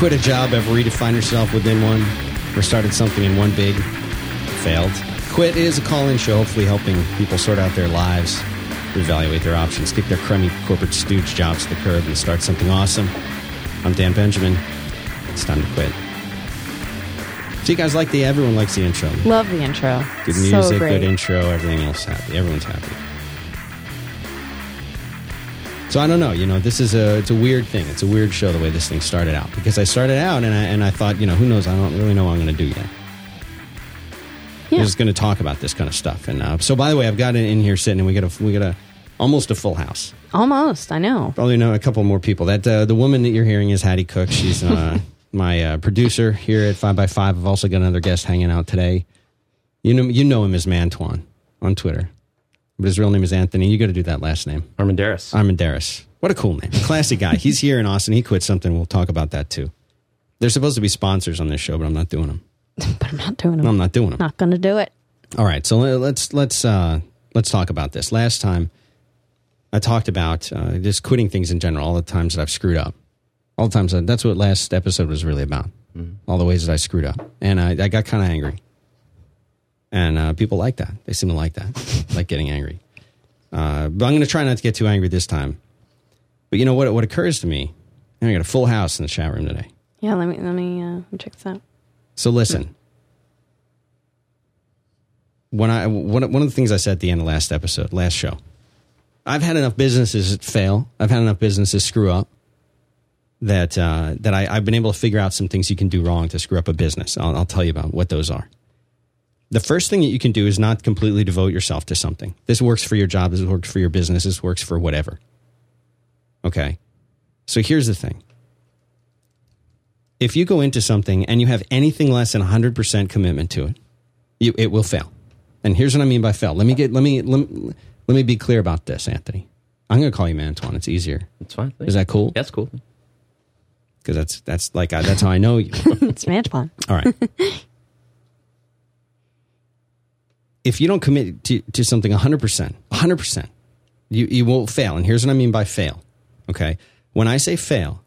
Quit a job? Ever redefined yourself within one? Or started something in one big? Failed? Quit is a call in show, hopefully helping people sort out their lives, reevaluate their options, kick their crummy corporate stooge jobs to the curb, and start something awesome. I'm Dan Benjamin. It's time to quit. So you guys like the everyone likes the intro. Love the intro. Good So music, great. good intro, everything else happy. Everyone's happy. So I don't know, you know, this is a it's a weird thing. It's a weird show the way this thing started out because I started out and I and I thought, you know, who knows? I don't really know what I'm going to do yet. Yeah. We're just going to talk about this kind of stuff. And uh, so, by the way, I've got it in here sitting, and we got a we got a almost a full house. Almost, I know. Probably know a couple more people. That uh, the woman that you're hearing is Haddie Cooke. She's uh, my uh, producer here at Five by Five. I've also got another guest hanging out today. You know you know him as Mantuan on Twitter, but his real name is Anthony. You got to do that last name, Armendariz. Armendariz. What a cool name, classy guy. He's here in Austin. He quit something. We'll talk about that too. They're supposed to be sponsors on this show, but I'm not doing them. But I'm not doing it. I'm not doing them. Not going to do it. All right, so let's let's uh, let's talk about this. Last time, I talked about uh, just quitting things in general. All the times that I've screwed up, all the times that, that's what last episode was really about. All the ways that I screwed up, and I, I got kind of angry. And uh, people like that. They seem to like that, like getting angry. Uh, but I'm going to try not to get too angry this time. But you know what? What occurs to me? I got a full house in the chat room today. Yeah, let me let me uh, check this out. So listen. When I one one of the things I said at the end of last episode, last show, I've had enough businesses fail. I've had enough businesses screw up. That uh, that I, I've been able to figure out some things you can do wrong to screw up a business. I'll, I'll tell you about what those are. The first thing that you can do is not completely devote yourself to something. This works for your job. This works for your business. This works for whatever. Okay. So here's the thing if you go into something and you have anything less than 100% commitment to it, you, it will fail. And here's what I mean by fail. Let me get let me let, me- let me be clear about this, Anthony. I'm going to call you Antoine. It's easier That's fine. Is that cool? That's cool. because that's that's like I, that's how I know you. It's Mantuan. All right. if you don't commit to, to something 100%, 100%, you, you will fail. And here's what I mean by fail. Okay. When I say fail,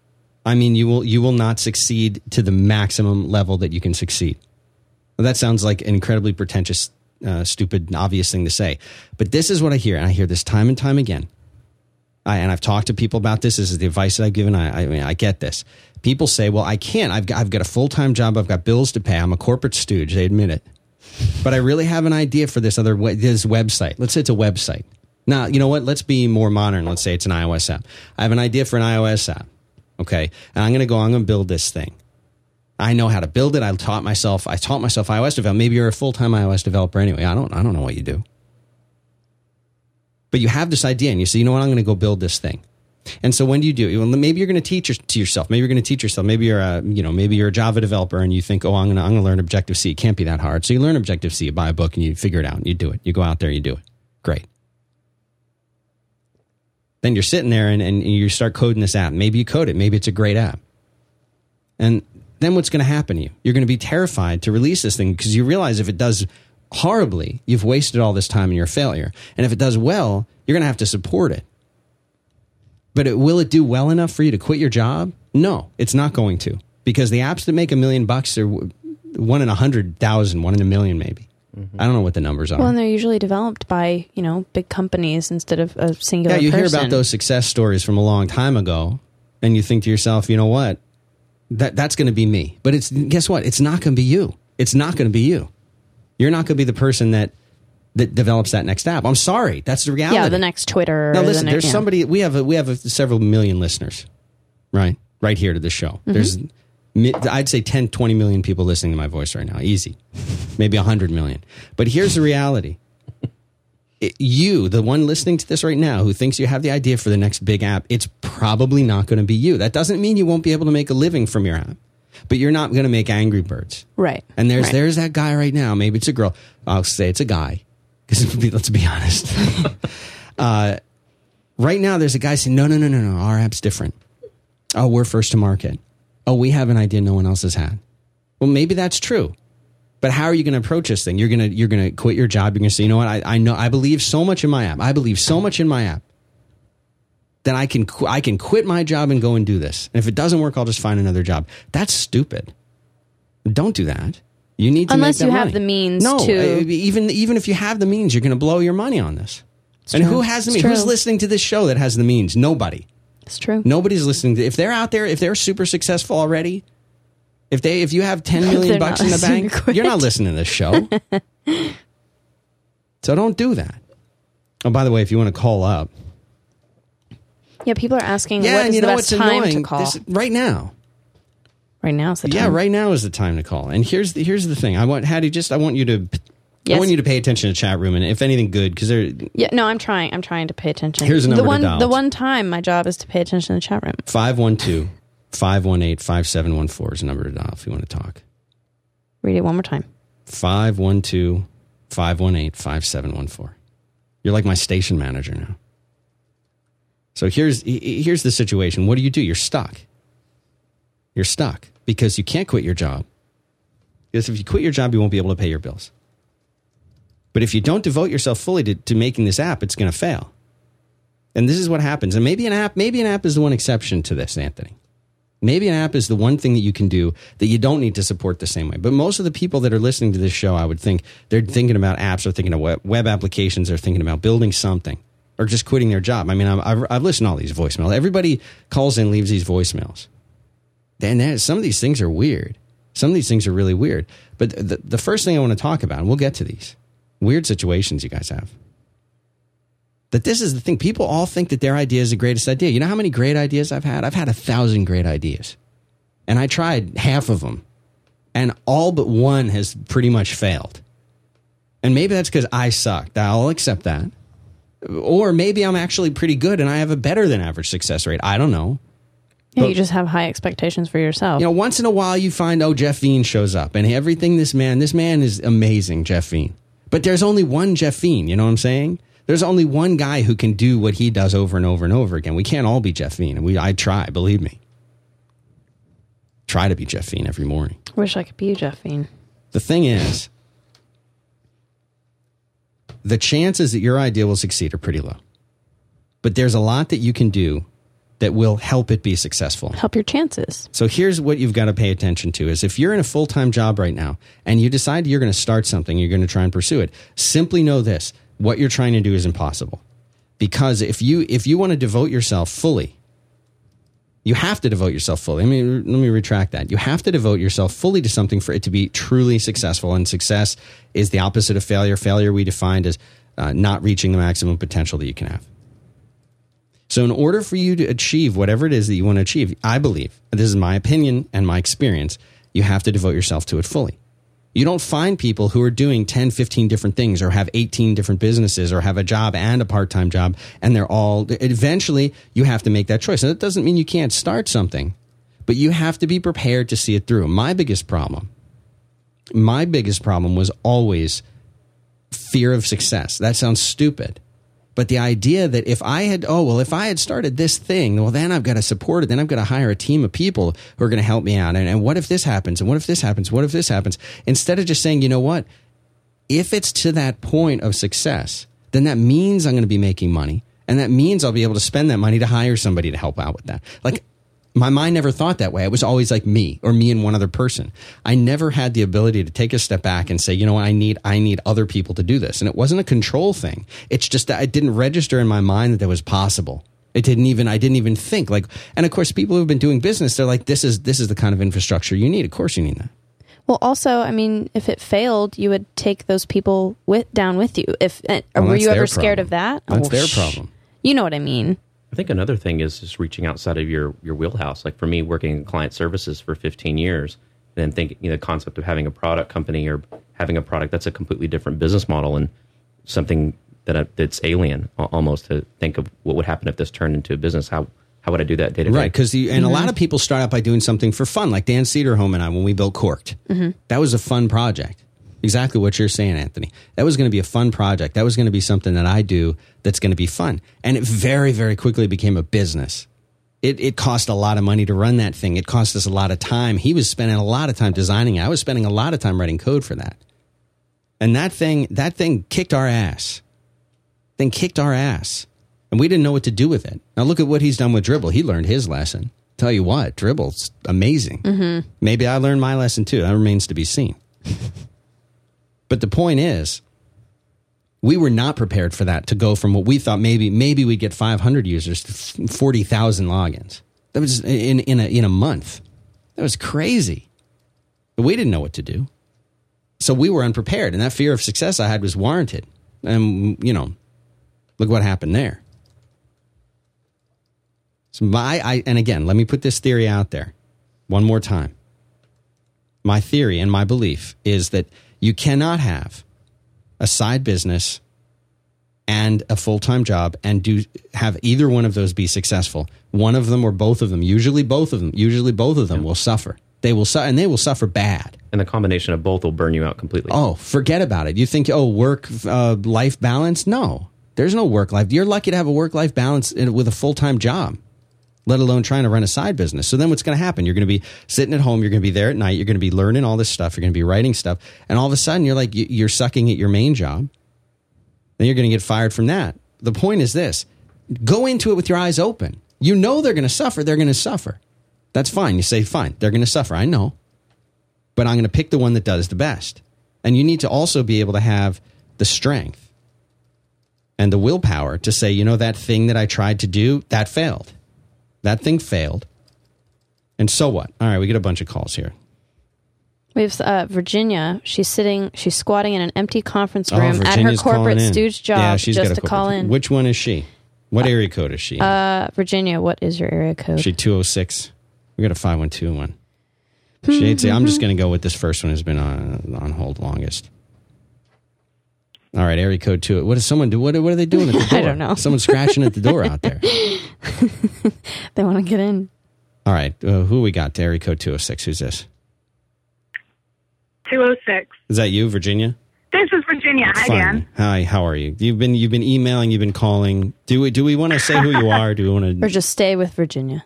I mean you will, you will not succeed to the maximum level that you can succeed. Well, that sounds like an incredibly pretentious, uh, stupid, obvious thing to say. But this is what I hear. And I hear this time and time again. I, and I've talked to people about this. This is the advice that I've given. I, I mean, I get this. People say, well, I can't. I've got, I've got a full time job. I've got bills to pay. I'm a corporate stooge. They admit it. But I really have an idea for this other this website. Let's say it's a website. Now, you know what? Let's be more modern. Let's say it's an iOS app. I have an idea for an iOS app. Okay. And I'm going to go, I'm going to build this thing. I know how to build it. I taught myself, I taught myself iOS development. Maybe you're a full time iOS developer anyway. I don't, I don't know what you do. But you have this idea and you say, you know what? I'm going to go build this thing. And so when do you do it? Well, maybe you're going to teach to yourself. Maybe you're going to teach yourself. Maybe you're a, you know, maybe you're a Java developer and you think, oh, I'm going to, I'm to learn Objective C. It can't be that hard. So you learn Objective C, you buy a book and you figure it out and you do it. You go out there, and you do it. Great. Then you're sitting there and, and you start coding this app. Maybe you code it. Maybe it's a great app. And then what's going to happen to you? You're going to be terrified to release this thing because you realize if it does horribly, you've wasted all this time and you're a failure. And if it does well, you're going to have to support it. But it, will it do well enough for you to quit your job? No, it's not going to because the apps that make a million bucks are one in a hundred thousand, one in a million, maybe. Mm-hmm. I don't know what the numbers are. Well, and they're usually developed by you know big companies instead of a singular. yeah, you hear about those success stories from a long time ago, and you think to yourself, you know what? That that's going to be me. But it's guess what? It's not going to be you. It's not going to be you. You're not going to be the person that that develops that next app. I'm sorry. That's the reality. Yeah, the next Twitter. Now the listen, ne- there's somebody we have a, we have a, several million listeners, right? Right here to the show. Mm-hmm. There's I'd say 10, 20 million people listening to my voice right now. Easy. Maybe 100 million. But here's the reality. It- you, the one listening to this right now who thinks you have the idea for the next big app, it's probably not going to be you. That doesn't mean you won't be able to make a living from your app. But you're not going to make Angry Birds. Right. And there's Right. there's that guy right now. Maybe it's a girl. I'll say it's a guy let's be honest. uh, right now, there's a guy saying, "No, no, no, no, no. Our app's different. Oh, we're first to market. Oh, we have an idea no one else has had. Well, maybe that's true. But how are you going to approach this thing? You're gonna you're gonna quit your job. You're gonna say, you know what? I, I know I believe so much in my app. I believe so much in my app then I can I can quit my job and go and do this. And if it doesn't work, I'll just find another job. That's stupid. Don't do that. You need to Unless you have the means no, to- even even if you have the means, you're going to blow your money on this. It's and true. who has the means? Who's listening to this show that has the means? Nobody. It's true. Nobody's listening to. If they're out there, if they're super successful already, if they if you have ten million bucks in the bank, you're not listening to this show. so don't do that. Oh, by the way, if you want to call up, Yeah, people are asking yeah, what is you the know best what's time annoying? to call. This- right now. Right now is the time. Yeah, right now is the time to call. And here's the, here's the thing. I want Haddie just I want you to I want you to pay attention to chat room and if anything good because there Yeah, no, I'm trying. I'm trying to pay attention. Here's a number the to one. dial. The one time my job is to pay attention to the chat room. 512 518 5714 is the number to dial if you want to talk. Read it one more time. 512 518 5714. You're like my station manager now. So here's here's the situation. What do you do? You're stuck. You're stuck because you can't quit your job. Because if you quit your job, you won't be able to pay your bills. But if you don't devote yourself fully to, to making this app, it's going to fail. And this is what happens. And maybe an app, maybe an app is the one exception to this, Anthony. Maybe an app is the one thing that you can do that you don't need to support the same way. But most of the people that are listening to this show, I would think they're thinking about apps, or thinking about web, applications, or thinking about building something, or just quitting their job. I mean, I've, I've listened to all these voicemails. Everybody calls in, leaves these voicemails. And some of these things are weird. Some of these things are really weird. But the, the first thing I want to talk about, and we'll get to these weird situations you guys have. That this is the thing. People all think that their idea is the greatest idea. You know how many great ideas I've had? I've had a thousand great ideas. And I tried half of them. And all but one has pretty much failed. And maybe that's because I sucked. I'll accept that. Or maybe I'm actually pretty good and I have a better than average success rate. I don't know. Yeah, But- you just have high expectations for yourself. You know, once in a while you find, oh, Jeff Veen shows up and everything this man, this man is amazing, Jeff Veen. But there's only one Jeff Veen, you know what I'm saying? There's only one guy who can do what he does over and over and over again. We can't all be Jeff Veen. And we, I try, believe me. Try to be Jeff Veen every morning. Wish I could be you, Jeff Veen. The thing is, the chances that your idea will succeed are pretty low. But there's a lot that you can do that will help it be successful. Help your chances. So here's what you've got to pay attention to is if you're in a full-time job right now and you decide you're going to start something, you're going to try and pursue it. Simply know this, what you're trying to do is impossible. Because if you if you want to devote yourself fully, you have to devote yourself fully. Let me let me retract that. You have to devote yourself fully to something for it to be truly successful. And success is the opposite of failure. Failure we defined as uh, not reaching the maximum potential that you can have. So, in order for you to achieve whatever it is that you want to achieve, I believe, this is my opinion and my experience, you have to devote yourself to it fully. You don't find people who are doing 10, 15 different things or have 18 different businesses or have a job and a part time job, and they're all, eventually, you have to make that choice. And that doesn't mean you can't start something, but you have to be prepared to see it through. My biggest problem, my biggest problem was always fear of success. That sounds stupid. But the idea that if I had, oh, well, if I had started this thing, well, then I've got to support it. Then I've got to hire a team of people who are going to help me out. And, and what if this happens? And what if this happens? What if this happens? Instead of just saying, you know what? If it's to that point of success, then that means I'm going to be making money. And that means I'll be able to spend that money to hire somebody to help out with that. Like, my mind never thought that way. It was always like me or me and one other person. I never had the ability to take a step back and say, you know I need I need other people to do this. And it wasn't a control thing. It's just that it didn't register in my mind that that was possible. It didn't even I didn't even think like and of course people who've been doing business, they're like, this is this is the kind of infrastructure you need. Of course you need that. Well, also, I mean, if it failed, you would take those people with down with you. If uh, Well, were you ever scared problem. of that? That's Oh, their problem. You know what I mean? I think another thing is just reaching outside of your, your wheelhouse. Like for me, working in client services for 15 years, and then thinking you know, the concept of having a product company or having a product that's a completely different business model and something that I, that's alien almost to think of what would happen if this turned into a business. How how would I do that day to day? Right, because and a mm-hmm. lot of people start out by doing something for fun, like Dan Cederholm and I when we built Cork'd. Mm-hmm. That was a fun project. Exactly what you're saying, Anthony. That was going to be a fun project. That was going to be something that I do that's going to be fun, and it very, very quickly became a business. It, it cost a lot of money to run that thing. It cost us a lot of time. He was spending a lot of time designing. it. I was spending a lot of time writing code for that. And that thing, that thing kicked our ass. Then kicked our ass. And we didn't know what to do with it. Now look at what he's done with Dribbble. He learned his lesson. Tell you what, Dribbble's amazing. Mm-hmm. Maybe I learned my lesson too. That remains to be seen. but the point is, we were not prepared for that to go from what we thought maybe maybe we'd get 500 users to 40,000 logins. That was in in a in a month. That was crazy. But we didn't know what to do. So we were unprepared and that fear of success I had was warranted. And you know, look what happened there. So my I and again, let me put this theory out there one more time. My theory and my belief is that you cannot have a side business and a full-time job and do have either one of those be successful. One of them or both of them usually both of them usually both of them will suffer. They will suffer and they will suffer bad. And the combination of both will burn you out completely. oh forget about it. You think oh work uh, life balance? No. There's no work life. You're lucky to have a work life balance with a full-time job let alone trying to run a side business. So then what's going to happen? You're going to be sitting at home. You're going to be there at night. You're going to be learning all this stuff. You're going to be writing stuff. And all of a sudden you're like, you- you're sucking at your main job. Then you're going to get fired from that. The point is this go into it with your eyes open. You know they're going to suffer. They're going to suffer. That's fine. You say, fine, they're going to suffer. I know. But I'm going to pick the one that does the best. And you need to also be able to have the strength and the willpower to say, you know, that thing that I tried to do, that failed. That thing failed. And so what? All right, we get a bunch of calls here. We have uh, Virginia. She's sitting, she's squatting in an empty conference Oh, room at her corporate stooge job Yeah, she's got just to call in. Which one is she? What area code is she? uh, Virginia, what is your area code? she 206. We got a 512 one. She ain't say, I'm just going to go with this first one has been on, on hold longest. All right, area code two. What does someone do? What, what are they doing at the door? I don't know. Someone's scratching at the door out there. they want to get in. All right, uh, who we got? Area code 206. Who's this? 206. Is that you, Virginia? This is Virginia. Hi, Fine. Dan. Hi, how are you? You've been you've been emailing, you've been calling. Do we do we want to say who you are? Do we want to Or just stay with Virginia.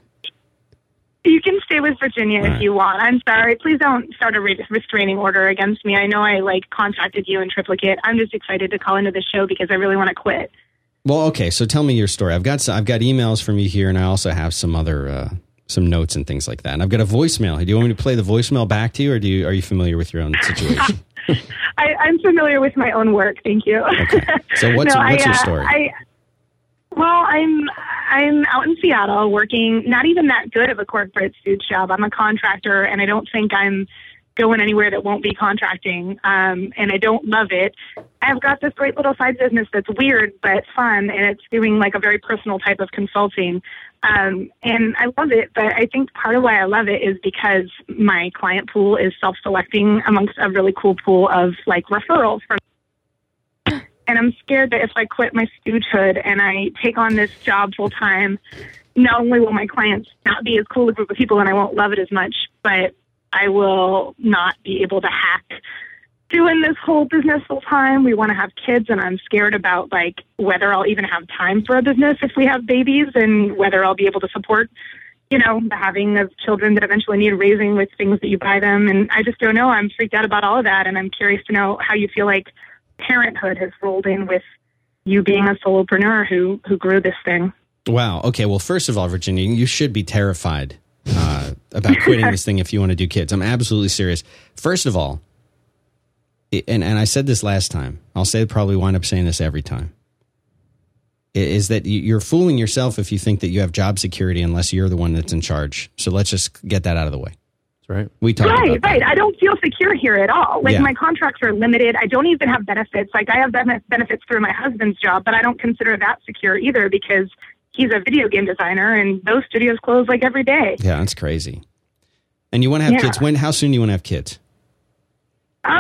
You can stay with Virginia Right. if you want. I'm sorry. Please don't start a re- restraining order against me. I know I like contacted you in triplicate. I'm just excited to call into the show because I really want to quit. Well, okay. So tell me your story. I've got some, I've got emails from you here, and I also have some other uh, some notes and things like that. And I've got a voicemail. Do you want me to play the voicemail back to you, or do you are you familiar with your own situation? I, I'm familiar with my own work. Thank you. Okay. So what's No, what's I, your uh, story? I, well, I'm I'm out in Seattle working not even that good of a corporate suits job. I'm a contractor, and I don't think I'm going anywhere that won't be contracting. Um, and I don't love it. I've got this great little side business that's weird but fun, and it's doing like a very personal type of consulting. Um, and I love it, but I think part of why I love it is because my client pool is self-selecting amongst a really cool pool of like referrals from and I'm scared that if I quit my stoogehood and I take on this job full time, not only will my clients not be as cool a group of people and I won't love it as much, but I will not be able to hack doing this whole business full time. We want to have kids and I'm scared about like whether I'll even have time for a business if we have babies and whether I'll be able to support you know, the having of children that eventually need raising with things that you buy them. And I just don't know. I'm freaked out about all of that. And I'm curious to know how you feel like parenthood has rolled in with you being a solopreneur who, who grew this thing. wow. Okay. Well, first of all, Virginia, you should be terrified uh, about quitting this thing if you want to do kids. I'm absolutely serious. First of all, and and I said this last time. I'll say probably wind up saying this every time. Is that you're fooling yourself if you think that you have job security unless you're the one that's in charge. So let's just get that out of the way. That's right. We talked Right, about that. right. I don't feel secure here at all. Like Yeah. my contracts are limited. I don't even have benefits. Like I have benefits through my husband's job, but I don't consider that secure either because he's a video game designer and those studios close like every day. Yeah, that's crazy. And you want to have Yeah. kids? When? How soon do you want to have kids? Um,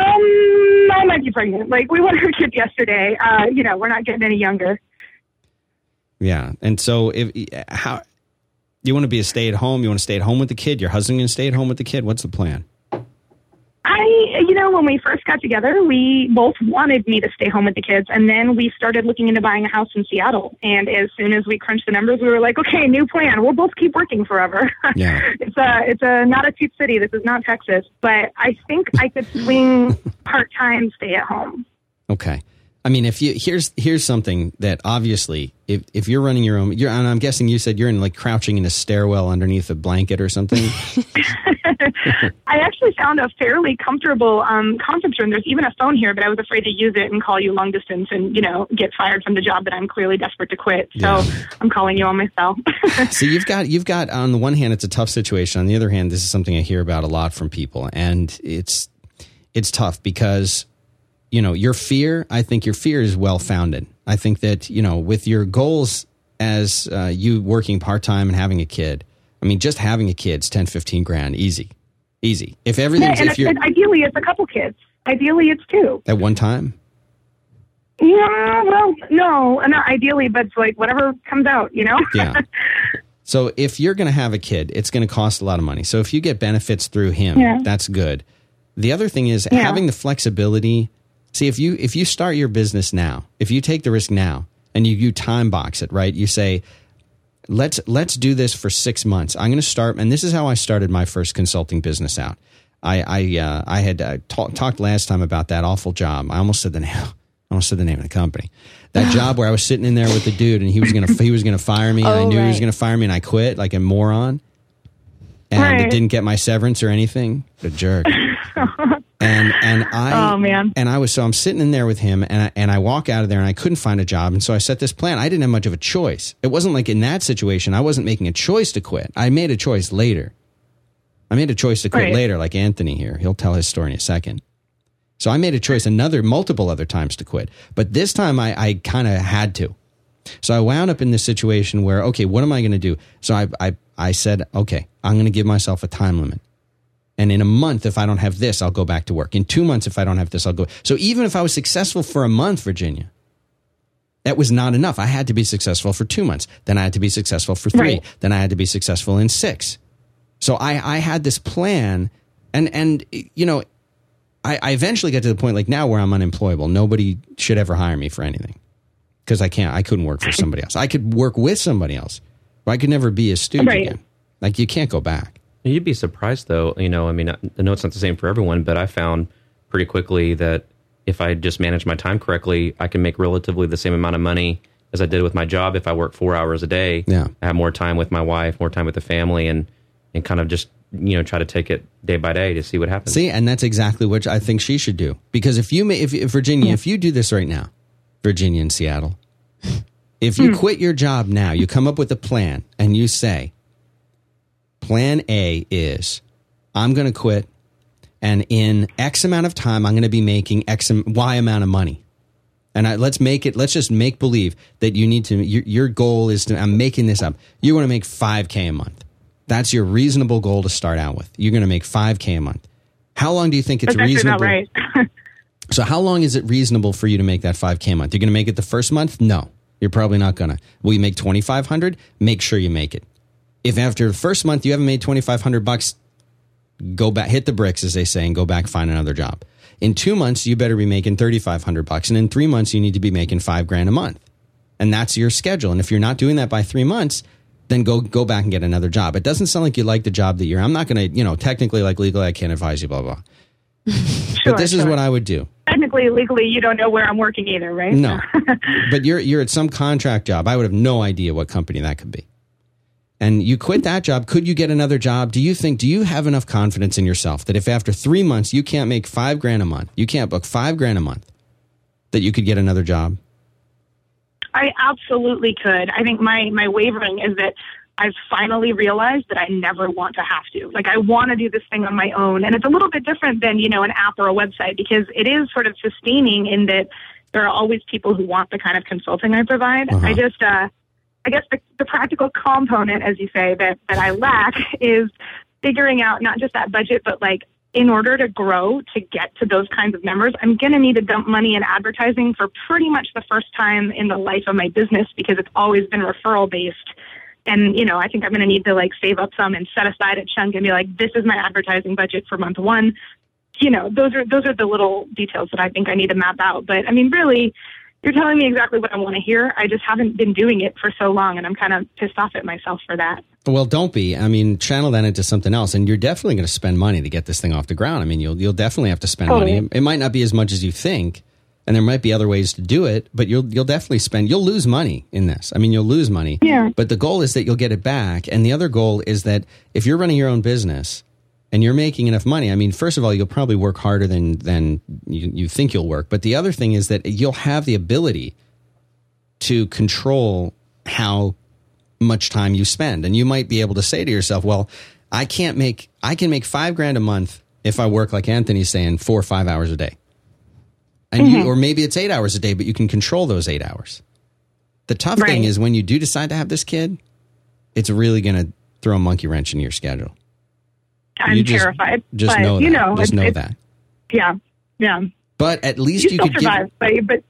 I might be pregnant. Like we wanted a kid yesterday. Uh, you know, we're not getting any younger. Yeah, and so if how you want to be a stay at home, you want to stay at home with the kid. Your husband going to stay at home with the kid. What's the plan? I, you know, when we first got together, we both wanted me to stay home with the kids, and then we started looking into buying a house in Seattle. And as soon as we crunched the numbers, we were like, okay, new plan. We'll both keep working forever. Yeah. it's a, it's a not a cheap city. This is not Texas, but I think I could swing part time, stay at home. Okay. I mean, if you here's here's something that obviously, if if you're running your own, you're, and I'm guessing you said you're in like crouching in a stairwell underneath a blanket or something. I actually found a fairly comfortable um, conference room. There's even a phone here, but I was afraid to use it and call you long distance and you know get fired from the job that I'm clearly desperate to quit. So Yeah. I'm calling you on my cell. so you've got you've got on the one hand, it's a tough situation. On the other hand, this is something I hear about a lot from people, and it's it's tough because you know your fear. I think your fear is well founded. I think that you know with your goals as uh, you working part time and having a kid. I mean, just having a kid's 10, 15 grand, easy, easy. If yeah, everything's and if you're ideally it's a couple kids. Ideally it's two. at one time. Yeah, well, no, not ideally, but it's like whatever comes out, you know. Yeah. So if you're going to have a kid, it's going to cost a lot of money. So if you get benefits through him, Yeah. that's good. The other thing is Yeah. having the flexibility. See, if you if you start your business now, if you take the risk now and you you time box it, right? You say, let's let's do this for six months. I'm going to start, and this is how I started my first consulting business out. I I uh, I had uh, ta- talked last time about that awful job. I almost said the name. I almost said the name of the company. That job where I was sitting in there with the dude, and he was gonna he was gonna fire me, and I Oh, knew he was gonna fire me, and I quit like a moron, and Right. didn't get my severance or anything. The jerk. and and I Oh, man. and I was so I'm sitting in there with him and I, and I walk out of there and I couldn't find a job and so I set this plan. I didn't have much of a choice. It wasn't like in that situation I wasn't making a choice to quit. I made a choice later. I made a choice to quit Right. later, like Anthony here. He'll tell his story in a second. So I made a choice another multiple other times to quit, but this time I, I kind of had to. So I wound up in this situation where okay, what am I going to do? So I I I said okay, I'm going to give myself a time limit. And in a month, if I don't have this, I'll go back to work. In two months, if I don't have this, I'll go. So even if I was successful for a month, Virginia, that was not enough. I had to be successful for two months. Then I had to be successful for three. Right. Then I had to be successful in six. So I, I had this plan, and and you know, I, I eventually got to the point like now where I'm unemployable. Nobody should ever hire me for anything because I can't. I couldn't work for somebody else. I could work with somebody else, but I could never be a student Right. again. Like you can't go back. You'd be surprised, though. You know, I mean, I know it's not the same for everyone, but I found pretty quickly that if I just manage my time correctly, I can make relatively the same amount of money as I did with my job if I work four hours a day. Yeah. I have more time with my wife, more time with the family, and and kind of just you know try to take it day by day to see what happens. See, and that's exactly what I think she should do. Because if you, ma- if, if Virginia, if you do this right now, Virginia and Seattle, if you hmm. quit your job now, you come up with a plan and you say, Plan A is, I'm going to quit, and in X amount of time, I'm going to be making X Y amount of money. And I, let's make it. Let's just make believe that you need to. Your, your goal is to. I'm making this up. You want to make five k a month. That's your reasonable goal to start out with. You're going to make five k a month. How long do you think it's That's reasonable? right. So how long is it reasonable for you to make that 5k a month? You're going to make it the first month? No. You're probably not going to. Will you make 2500? Make sure you make it. If after the first month you haven't made 2500 bucks, go back hit the bricks as they say and go back find another job. In 2 months you better be making 3500 bucks and in 3 months you need to be making 5 grand a month. And that's your schedule. And if you're not doing that by 3 months, then go go back and get another job. It doesn't sound like you like the job that you're. I'm not going to, you know, technically like legally I can't advise you blah blah. Sure, but this is what I would do. technically legally you don't know where I'm working either, right? No, but you're you're at some contract job. I would have no idea what company that could be. And you quit that job. Could you get another job? Do you think? Do you have enough confidence in yourself that if after three months you can't make five grand a month, you can't book five grand a month, that you could get another job? I absolutely could. I think my my wavering is that I've finally realized that I never want to have to. Like I want to do this thing on my own, and it's a little bit different than you know an app or a website because it is sort of sustaining in that there are always people who want the kind of consulting I provide. Uh-huh. I just uh, I guess the, the practical component, as you say, that that I lack is figuring out not just that budget, but like in order to grow to get to those kinds of numbers, I'm going to need to dump money in advertising for pretty much the first time in the life of my business because it's always been referral based. And, you know, I think I'm going to need to like save up some and set aside a chunk and be like, this is my advertising budget for month one. You know, those are, those are the little details that I think I need to map out. But I mean, really, you're telling me exactly what I want to hear. I just haven't been doing it for so long and I'm kind of pissed off at myself for that. Well, don't be. I mean, channel that into something else, and you're definitely going to spend money to get this thing off the ground. I mean, you'll you'll definitely have to spend Totally. money. It might not be as much as you think. and there might be other ways to do it, but you'll you'll definitely spend you'll lose money in this. I mean, you'll lose money. Yeah. But the goal is that you'll get it back, and the other goal is that if you're running your own business and you're making enough money, I mean, first of all, you'll probably work harder than than you, you think you'll work. But the other thing is that you'll have the ability to control how much time you spend, and you might be able to say to yourself, "Well, I can't make I can make five grand a month if I work like Anthony's saying four or five hours a day." and you, mm-hmm. or maybe it's eight hours a day, but you can control those eight hours. The tough thing is when you do decide to have this kid, it's really going to throw a monkey wrench into your schedule. I'm just, terrified. Just but, know that. You know, just know that. Yeah, yeah. But at least You, you, could survive, but, but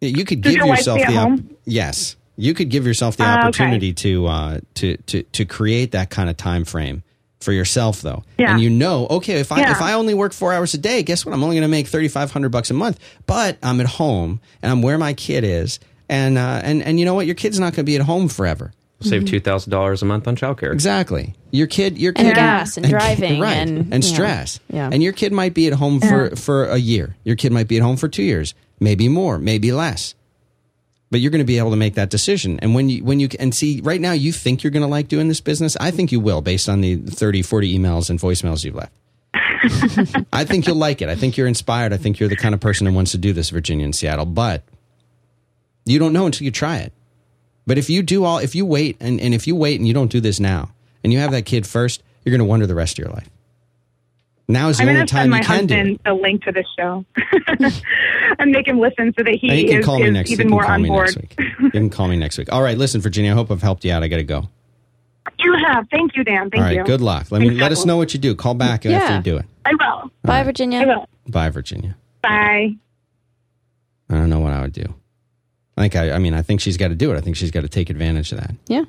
give you could give your yourself the op- yes you could give yourself the okay. opportunity to uh, to to to create that kind of time frame for yourself though Yeah. and you know okay if i Yeah. if i only work four hours a day guess what i'm only going to make 3500 bucks a month but i'm at home and i'm where my kid is and uh, and and you know what your kid's not going to be at home forever Save mm-hmm. two thousand dollars a month on childcare. exactly. Your kid your And kid gas and driving right and- and stress. Yeah. and your kid might be at home for for a year. Your kid might be at home for two years maybe more maybe less. But you're going to be able to make that decision. And when you when you and see right now you think you're going to like doing this business? I think you will based on the 30 40 emails and voicemails you've left. I think you'll like it. I think you're inspired. I think you're the kind of person that wants to do this virginia and seattle. But you don't know until you try it but if you do all if you wait and, and if you wait and you don't do this now and you have that kid first you're going to wonder the rest of your life now is the I'm only to time send my you can do it husband a link to this show and make him listen so that he, And you can is, call me is next. You even can more call on me board. next week. You can call me next week. All right, listen, Virginia. I hope I've helped you out. I got to go. You have. Thank you, Dan. Thank All right, you. good luck. Let me let us know what you do. Call back after you do it. I will. Bye, Virginia. I will. Bye, Virginia. Bye. I don't know what I would do. I think I. I mean, I think she's got to do it. I think she's got to take advantage of that. Yeah.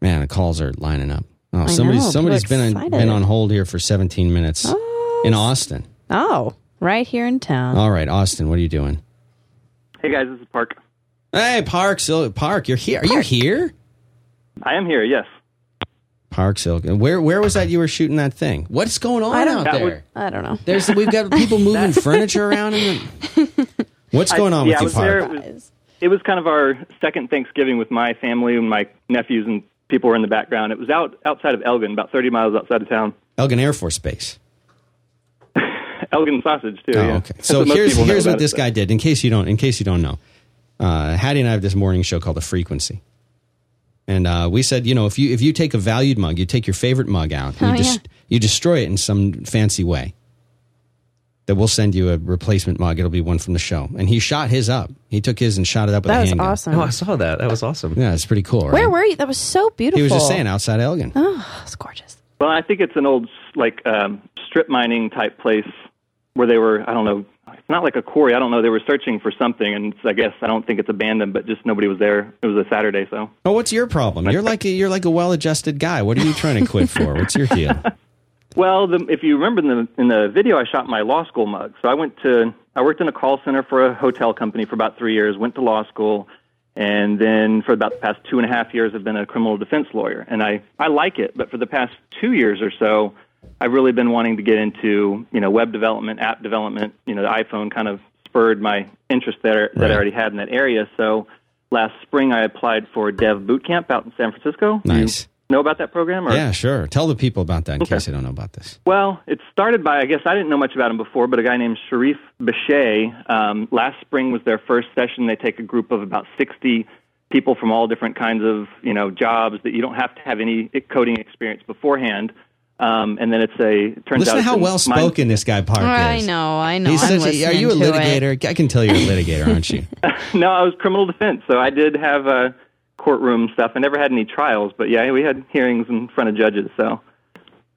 Man, the calls are lining up. Oh, I somebody's know, somebody's people been excited. been on hold here for 17 minutes Oh. in Austin. Oh, right here in town. All right, Austin, what are you doing? Hey guys, this is Park. Hey, Park, Sil- Park, you're here. Are you here? I am here. Yes. Park Silk. Where where was that you were shooting that thing? What's going on out there? was- I don't know. There's we've got people moving furniture around. In the, what's going on I, yeah, with I you, was Park? there. It was, it was kind of our second Thanksgiving with my family and my nephews and people were in the background. It was out outside of Elgin, about 30 miles outside of town. Elgin Air Force Base. Elgin sausage too. Oh, yeah. okay. So here's here's what this it, guy did. In case you don't, in case you don't know, uh, Haddie and I have this morning show called The Frequency, and uh, we said, you know, if you if you take a valued mug, you take your favorite mug out, and Oh, you just yeah. you destroy it in some fancy way. That we'll send you a replacement mug. It'll be one from the show. And he shot his up. He took his and shot it up with That a was awesome. Oh, I saw that. That was awesome. Yeah, it's pretty cool. Right? Where were you? That was so beautiful. he was just saying outside Elgin. Oh, it's gorgeous. Well, I think it's an old like um, strip mining type place where they were. I don't know. It's not like a quarry. I don't know. They were searching for something, and it's, I guess I don't think it's abandoned, but just nobody was there. It was a Saturday, so. Oh, what's your problem? You're like a, you're like a well-adjusted guy. What are you trying to quit for? What's your deal? Well, the, if you remember in the in the video, I shot my law school mug. So I went to I worked in a call center for a hotel company for about three years. Went to law school, and then for about the past two and a half years, I've been a criminal defense lawyer. And I I like it, but for the past two years or so, I've really been wanting to get into you know web development, app development. You know, the iPhone kind of spurred my interest there that Right. I already had in that area. So last spring, I applied for Dev Boot Camp out in San Francisco. Nice. You know about that program? Or? Yeah, sure. Tell the people about that in case they don't know about this. Well, it started by, I guess I didn't know much about him before, but a guy named Shereef Bishay. Um, last spring was their first session. They take a group of about 60 people from all different kinds of, you know, jobs that you don't have to have any coding experience beforehand. Um, and then it's a, it turns Listen out to it's how a well mind- spoken this guy Park I is. know, I know. He's I'm such a, are you a listening to it. litigator? I can tell you're a litigator, aren't you? no, I was criminal defense, so I did have uh, courtroom stuff. I never had any trials, but yeah, we had hearings in front of judges, so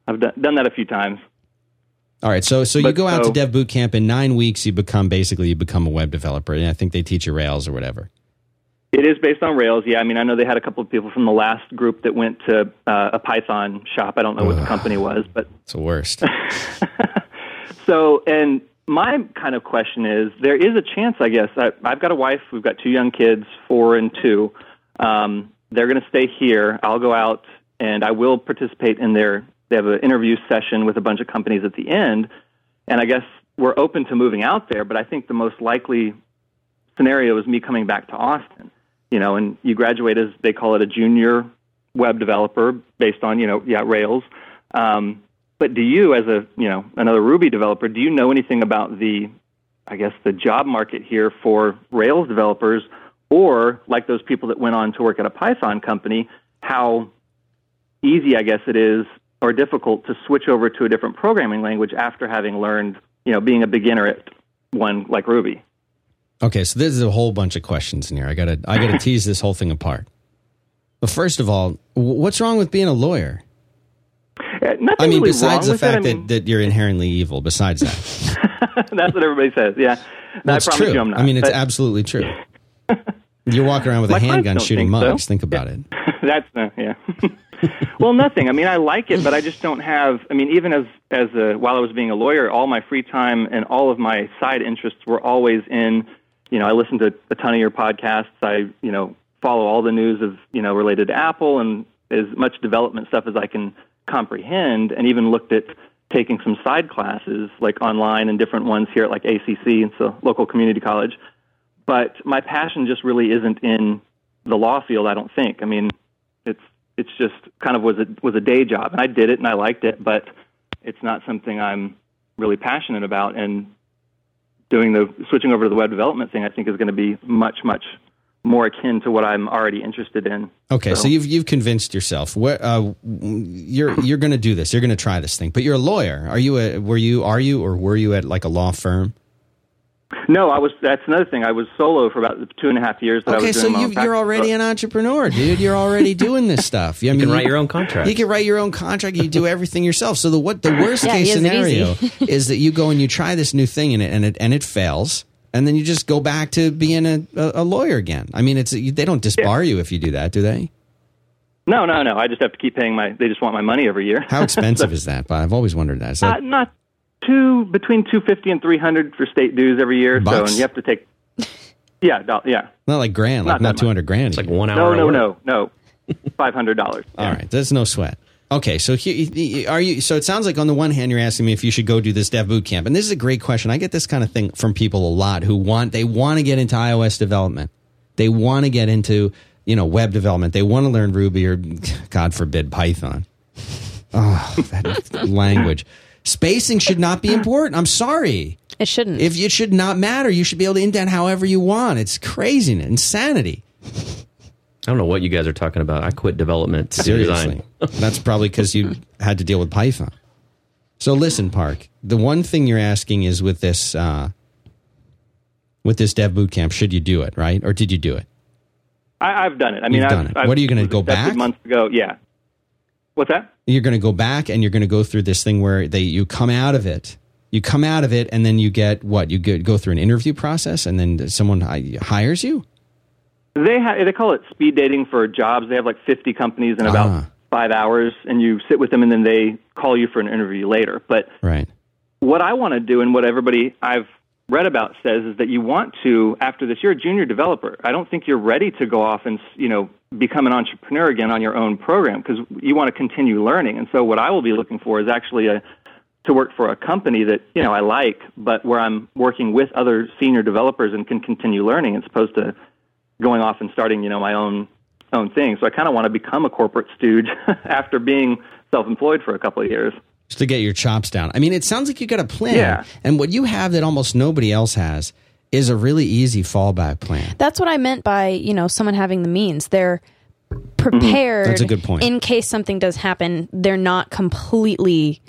I've done, done that a few times. All right, so so you go out to Dev Boot Camp in nine weeks. You become basically you become a web developer, and I think they teach you Rails or whatever. It is based on Rails, yeah. I mean, I know they had a couple of people from the last group that went to uh, a Python shop. I don't know what the company was, but It's the worst. so and my kind of question is, there is a chance, I guess. I, I've got a wife. We've got two young kids, four and two. Um, they're going to stay here. I'll go out and I will participate in their. They have an interview session with a bunch of companies at the end, and I guess we're open to moving out there, but I think the most likely scenario is me coming back to Austin. You know, and you graduate as they call it a junior web developer based on you know yeah Rails. Um, but do you, as a you know another Ruby developer, do you know anything about the, I guess the job market here for Rails developers, or like those people that went on to work at a Python company, how easy I guess it is or difficult to switch over to a different programming language after having learned you know being a beginner at one like Ruby. Okay, so this is a whole bunch of questions in here. I gotta I gotta tease this whole thing apart. But first of all, what's wrong with being a lawyer? Uh, I mean, really besides the fact it, I mean, that, that you're inherently evil. Besides that, that's what everybody says. Yeah, no, that's I true. you, I'm not. I mean, it's But absolutely true. You're walking around with a handgun shooting think so. Think about it. that's uh, yeah. well, nothing. I mean, I like it, but I just don't have. I mean, even as as a, while I was being a lawyer, all my free time and all of my side interests were always in. You know, I listen to a ton of your podcasts. I you know follow all the news of you know related to Apple and as much development stuff as I can comprehend, and even looked at taking some side classes like online and different ones here at like ACC and so local community college. But my passion just really isn't in the law field. I don't think. I mean, it's it's just kind of was a was a day job, and I did it and I liked it, but it's not something I'm really passionate about. And doing the switching over to the web development thing, I think is going to be much much more akin to what I'm already interested in. Okay, so, you've you've convinced yourself. What uh, you're you're going to do this. You're going to try this thing. But you're a lawyer. Are you a were you are you or were you at like a law firm? No, I was. That's another thing. I was solo for about two and a half years. That I Okay, was so doing my you, own you're already an entrepreneur, dude. You're already doing this stuff. I mean, can write your own contract. You can write your own contract. You do everything yourself. So the what the worst Yeah, case he has it scenario is that you go and you try this new thing and it and it and it fails, and then you just go back to being a, a, a lawyer again. I mean, it's they don't disbar you if you do that, do they? No, no, no. I just have to keep paying my. They just want my money every year. How expensive is that? But I've always wondered that. Is Uh, that not two between two fifty and three hundred for state dues every year. So and you have to take. Yeah, do- yeah. not like grand, like not not that two hundred grand. It's like even. one hour. No, no, work. no, no. Five hundred dollars. All right, there's no sweat. Okay, so he, are you? So it sounds like on the one hand you're asking me if you should go do this dev boot camp, and this is a great question. I get this kind of thing from people a lot who want they want to get into iOS development, they want to get into you know web development, they want to learn Ruby or God forbid Python. Oh, that language. Spacing should not be important. I'm sorry. It shouldn't. If it should not matter, you should be able to indent however you want. It's craziness, insanity. I don't know what you guys are talking about. I quit development Seriously. That's probably because you had to deal with Python. So listen, Park. The one thing you're asking is with this uh, with this dev boot camp, should you do it, right? Or did you do it? I, I've done it. I mean, You've I've, done it. I've, What are you gonna go back? Months ago, yeah. What's that? You're going to go back and you're going to go through this thing where they you come out of it. You come out of it and then you get what? You get, go through an interview process and then someone hires you? They ha- they call it speed dating for jobs. They have like fifty companies in about Ah. five hours, and you sit with them, and then they call you for an interview later. But Right. what I want to do and what everybody I've read about says is that you want to after this you're a junior developer. I don't think you're ready to go off and you know become an entrepreneur again on your own program because you want to continue learning. And so what I will be looking for is actually a to work for a company that you know I like, but where I'm working with other senior developers and can continue learning as opposed to going off and starting you know my own own thing. So I kind of want to become a corporate stooge after being self-employed for a couple of years. Just to get your chops down. I mean, it sounds like you got a plan. Yeah. And what you have that almost nobody else has is a really easy fallback plan. That's what I meant by, you know, someone having the means. They're prepared That's a good point. in case something does happen. They're not completely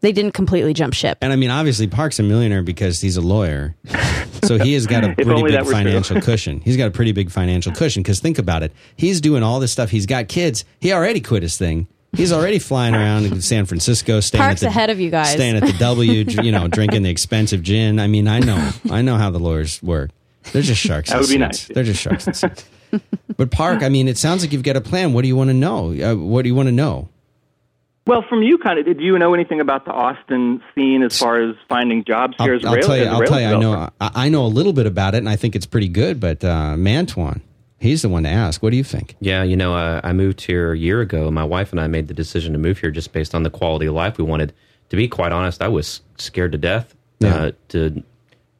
they didn't completely jump ship. And I mean, obviously, Park's a millionaire because he's a lawyer. So he has got a pretty big that were true. financial cushion. He's got a pretty big financial cushion because think about it. He's doing all this stuff. He's got kids. He already quit his thing. He's already flying around in San Francisco, staying Park's at the, ahead of you guys. staying at the W, you know, drinking the expensive gin. I mean, I know, I know how the lawyers work. They're just sharks. That in would be suits. nice. They're just sharks in suits. But Park, I mean, it sounds like you've got a plan. What do you want to know? Uh, what do you want to know? Well, from you, kind of, did you know anything about the Austin scene as far as finding jobs here as a I'll, I'll rail, tell you. as a I'll tell you. I know. I, I know a little bit about it, and I think it's pretty good. But uh, Mantuan, he's the one to ask. What do you think? Yeah, you know, uh, I moved here a year ago. My wife and I made the decision to move here just based on the quality of life we wanted. To be quite honest, I was scared to death Yeah. Uh, to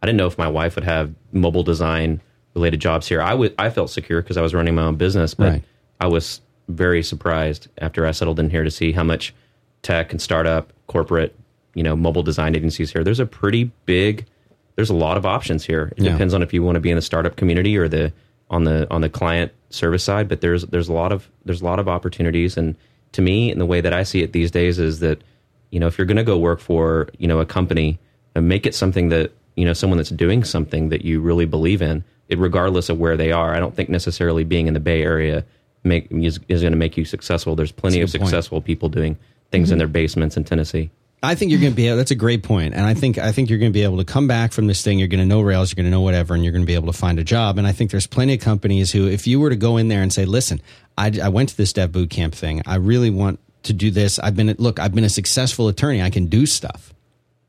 I didn't know if my wife would have mobile design related jobs here. I would I felt secure because I was running my own business, but Right. I was very surprised after I settled in here to see how much tech and startup, corporate, you know, mobile design agencies here. There's a pretty big there's a lot of options here. It Yeah. depends on if you want to be in the startup community or the on the on the client service side, but there's there's a lot of there's a lot of opportunities and to me and the way that I see it these days is that you know if you're going to go work for, you know, a company, make it something that, you know, someone that's doing something that you really believe in, it regardless of where they are. I don't think necessarily being in the Bay Area make is, is going to make you successful. There's plenty of That's a good point. successful people doing things in mm-hmm. their basements in Tennessee. I think you're going to be. able That's a great point, and I think I think you're going to be able to come back from this thing. You're going to know Rails. You're going to know whatever, and you're going to be able to find a job. And I think there's plenty of companies who, if you were to go in there and say, "Listen, I, I went to this Dev Bootcamp thing. I really want to do this. I've been look. I've been a successful attorney. I can do stuff,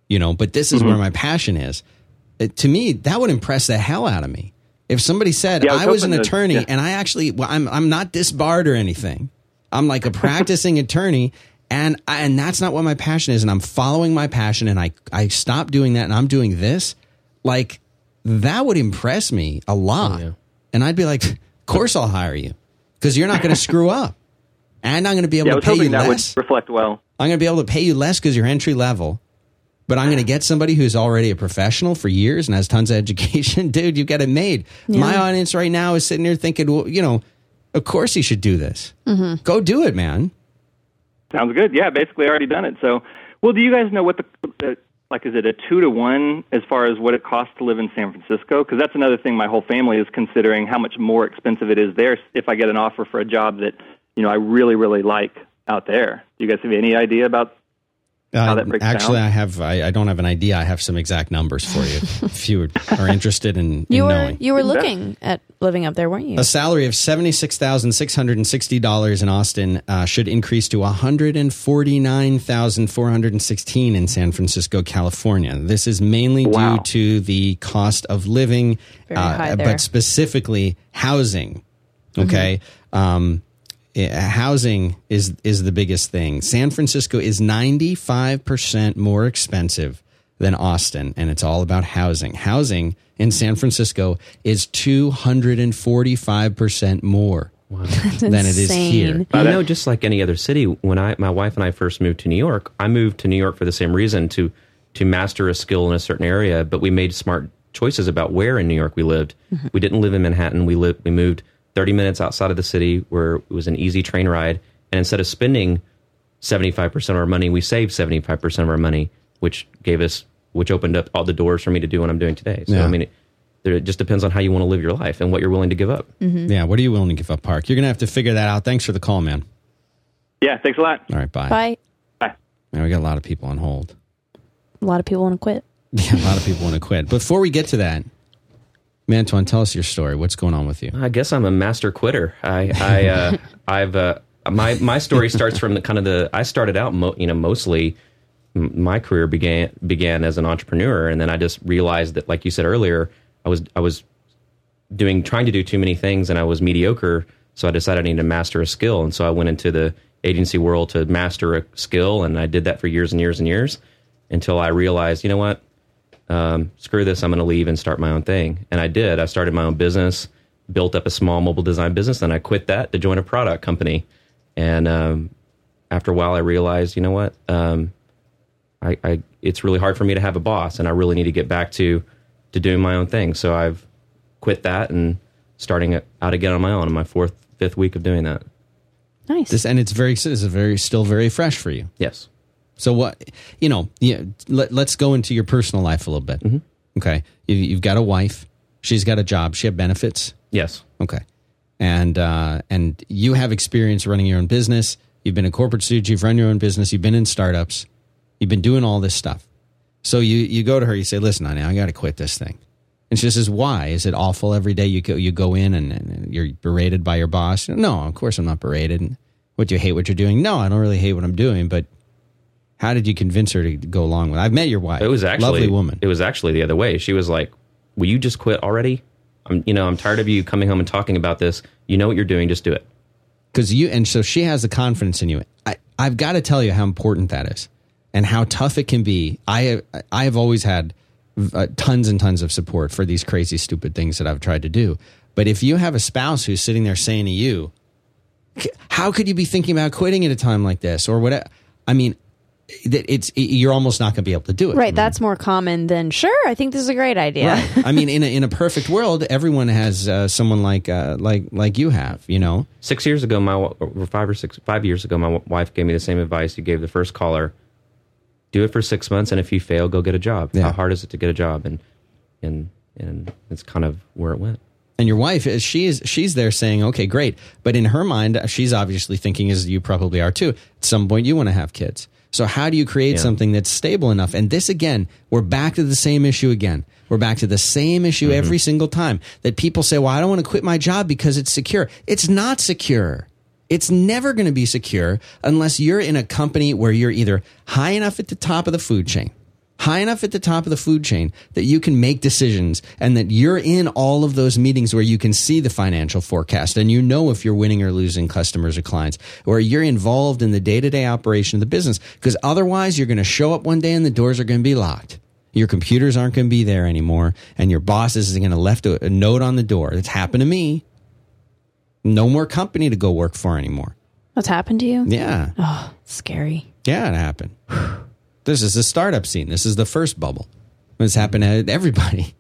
you know. But this is mm-hmm. where my passion is. It, to me, that would impress the hell out of me. If somebody said Yeah, I was I was an hoping to- attorney yeah. and I actually, well, I'm I'm not disbarred or anything. I'm like a practicing attorney, and I, and that's not what my passion is. And I'm following my passion, and I I stopped doing that, and I'm doing this. Like that would impress me a lot, Oh, yeah. and I'd be like, of course I'll hire you because you're not going to screw up, and I'm going to be able Yeah, I to was pay you that less. would reflect well. I'm going to be able to pay you less because you're entry level. But I'm going to get somebody who's already a professional for years and has tons of education. Dude, you've got it made. My audience right now is sitting there thinking, well, you know, of course he should do this. Mm-hmm. Go do it, man. Sounds good. Yeah, basically, I already done it. So, well, do you guys know what the, the like? Is it a two to one as far as what it costs to live in San Francisco? Because that's another thing my whole family is considering how much more expensive it is there if I get an offer for a job that you know I really really like out there. Do you guys have any idea about? How that breaks Uh, actually, down? I have. I, I don't have an idea. I have some exact numbers for you if you are interested in, in You were knowing. you were looking at living up there, weren't you? A salary of seventy six thousand six hundred and sixty dollars in Austin uh, should increase to one hundred and forty nine thousand four hundred and sixteen in San Francisco, California. This is mainly Wow. due to the cost of living, Very high there. but specifically housing. Okay. Um, eh, housing is is the biggest thing. San Francisco is ninety five percent more expensive than Austin, and it's all about housing. Housing in San Francisco is two hundred and forty five percent more than it is here. insane. You know, just like any other city, when I my wife and I first moved to New York, I moved to New York for the same reason to to master a skill in a certain area, but we made smart choices about where in New York we lived. Mm-hmm. We didn't live in Manhattan. We lived we moved 30 minutes outside of the city where it was an easy train ride, and instead of spending 75% of our money, we saved 75% of our money, which gave us which opened up all the doors for me to do what I'm doing today. So Yeah. I mean, it, it just depends on how you want to live your life and what you're willing to give up. Yeah, what are you willing to give up, Park? You're gonna have to figure that out. Thanks for the call, man. Yeah, thanks a lot. All right, bye. Bye. Bye. Now we got a lot of people on hold. A lot of people want to quit. Yeah, a lot of people want to quit. Before we get to that, Mantuan, tell us your story. What's going on with you? I guess I'm a master quitter. I, I, uh, I've, uh, my, my story starts from the kind of the. I started out, mo- you know, mostly m- my career began began as an entrepreneur, and then I just realized that, like you said earlier, I was I was doing trying to do too many things, and I was mediocre. So I decided I needed to master a skill, and so I went into the agency world to master a skill, and I did that for years and years and years until I realized, you know what, um, screw this, I'm going to leave and start my own thing. And I did. I started my own business, built up a small mobile design business, and I quit that to join a product company. And um, after a while, I realized, you know what, um, I, I it's really hard for me to have a boss, and I really need to get back to to doing my own thing. So I've quit that and starting out again on my own in my fourth, fifth week of doing that. Nice. This and it's very this is very still very fresh for you. Yes. So what you know? Yeah, let, let's go into your personal life a little bit. Okay, you, you've got a wife. She's got a job. She have benefits. Yes. Okay, and uh, and you have experience running your own business. You've been a corporate student. You've run your own business. You've been in startups. You've been doing all this stuff. So you you go to her. You say, "Listen, honey, I got to quit this thing." And she says, "Why? Is it awful every day? You go you go in and, and you're berated by your boss? No, of course I'm not berated. What do you hate? What you're doing? No, I don't really hate what I'm doing. But how did you convince her to go along with? it? I've met your wife. It was actually lovely woman. It was actually the other way. She was like, "Will you just quit already? I'm, you know, I'm tired of you coming home and talking about this. You know what you're doing. Just do it." because you and so she has the confidence in you. I, I've got to tell you how important that is, and how tough it can be. I I have always had uh, tons and tons of support for these crazy, stupid things that I've tried to do. But if you have a spouse who's sitting there saying to you, "How could you be thinking about quitting at a time like this?" or whatever, I mean, that it's you're almost not going to be able to do it. Right. That's more common than sure. I think this is a great idea. Right. I mean, in a, in a perfect world, everyone has uh, someone like uh, like like you have. You know, Six years ago, my or five or six, five years ago, my wife gave me the same advice you gave the first caller. Do it for six months, and if you fail, go get a job. Yeah. How hard is it to get a job? And and and it's kind of where it went. and your wife is she's she's there saying, "Okay, great," but in her mind, she's obviously thinking, as you probably are too. At some point, you want to have kids. So how do you create Yeah. something that's stable enough? And this again, we're back to the same issue again. We're back to the same issue mm-hmm. every single time that people say, "Well, I don't want to quit my job because it's secure." It's not secure. It's never going to be secure unless you're in a company where you're either high enough at the top of the food chain, high enough at the top of the food chain that you can make decisions and that you're in all of those meetings where you can see the financial forecast and you know if you're winning or losing customers or clients, or you're involved in the day to day operation of the business. Because otherwise, you're going to show up one day and the doors are going to be locked. Your computers aren't going to be there anymore, and your boss is going to left a, a note on the door. It's happened to me. No more company to go work for anymore. What's happened to you? Yeah. Oh, scary. Yeah, it happened. This is the startup scene. This is the first bubble. It's happened to everybody.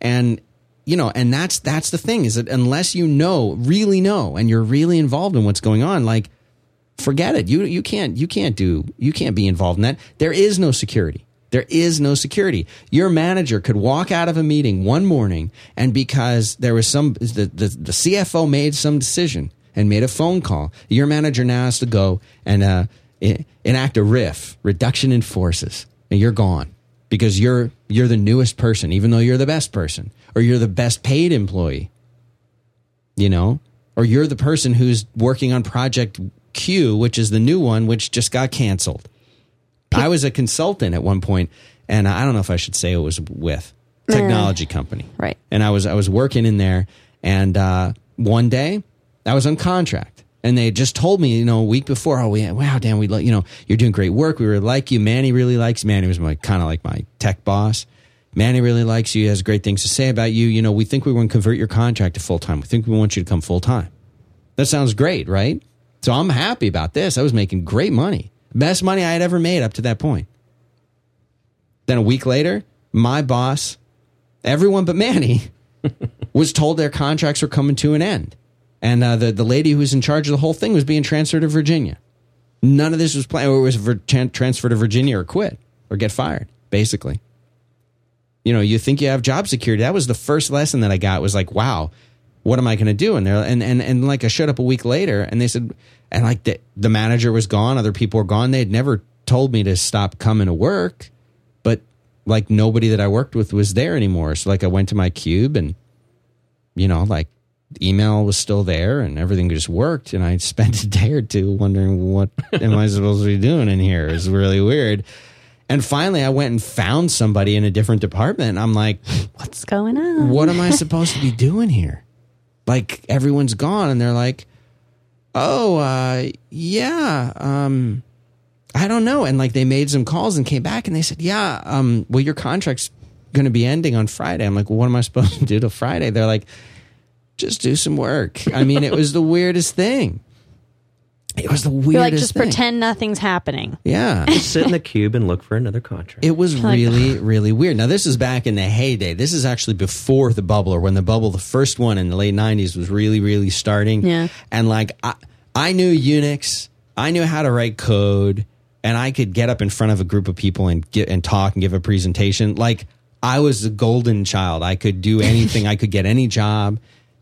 And you know, and that's that's the thing is that unless you know, really know, and you're really involved in what's going on, like forget it. You you can't you can't do you can't be involved in that. There is no security. There is no security. Your manager could walk out of a meeting one morning and because there was some the, the, the CFO made some decision and made a phone call, your manager now has to go and uh, enact a RIF, reduction in forces, and you're gone because you're you're the newest person, even though you're the best person, or you're the best paid employee you know, or you're the person who's working on Project Q, which is the new one, which just got canceled. I was a consultant at one point, and I don't know if I should say it was with technology company, Right. And I was I was working in there, and uh, one day I was on contract, and they just told me, you know, a week before, oh, we, wow, Dan, we, you know, you're doing great work. We really like you. Manny really likes. Manny was my kind of like my tech boss. Manny really likes you. He has great things to say about you. You know, we think we want to convert your contract to full time. We think we want you to come full time. That sounds great, right? So I'm happy about this. I was making great money. Best money I had ever made up to that point. Then a week later, my boss, everyone but Manny, was told their contracts were coming to an end. And uh, the, the lady who was in charge of the whole thing was being transferred to Virginia. None of this was planned. It was vir- tran- transferred to Virginia or quit or get fired, basically. You know, you think you have job security. That was the first lesson that I got was like, wow, what am I going to do? And they're, and, and, and like I showed up a week later and they said, and like the, the manager was gone. Other people were gone. They had never told me to stop coming to work, but like nobody that I worked with was there anymore. So like I went to my cube and, you know, like email was still there and everything just worked. And I spent a day or two wondering what am I supposed to be doing in here? It's really weird. And finally I went and found somebody in a different department. And I'm like, What's going on? what am I supposed to be doing here? Like everyone's gone and they're like, oh, uh, yeah, um, I don't know. And like they made some calls and came back and they said, yeah, um, well, your contract's going to be ending on Friday. I'm like, well, what am I supposed to do till Friday? They're like, just do some work. I mean, it was the weirdest thing. It was the weirdest You're like, just thing. pretend nothing's happening. Yeah. just Sit in the cube and look for another contract. It was Like- really, really weird. Now, this is back in the heyday. This is actually before the bubble, or when the bubble, the first one in the late 90s, was really, really starting. Yeah. And like, I, I knew Unix, I knew how to write code, and I could get up in front of a group of people and get and talk and give a presentation. Like, I was a golden child. I could do anything, I could get any job.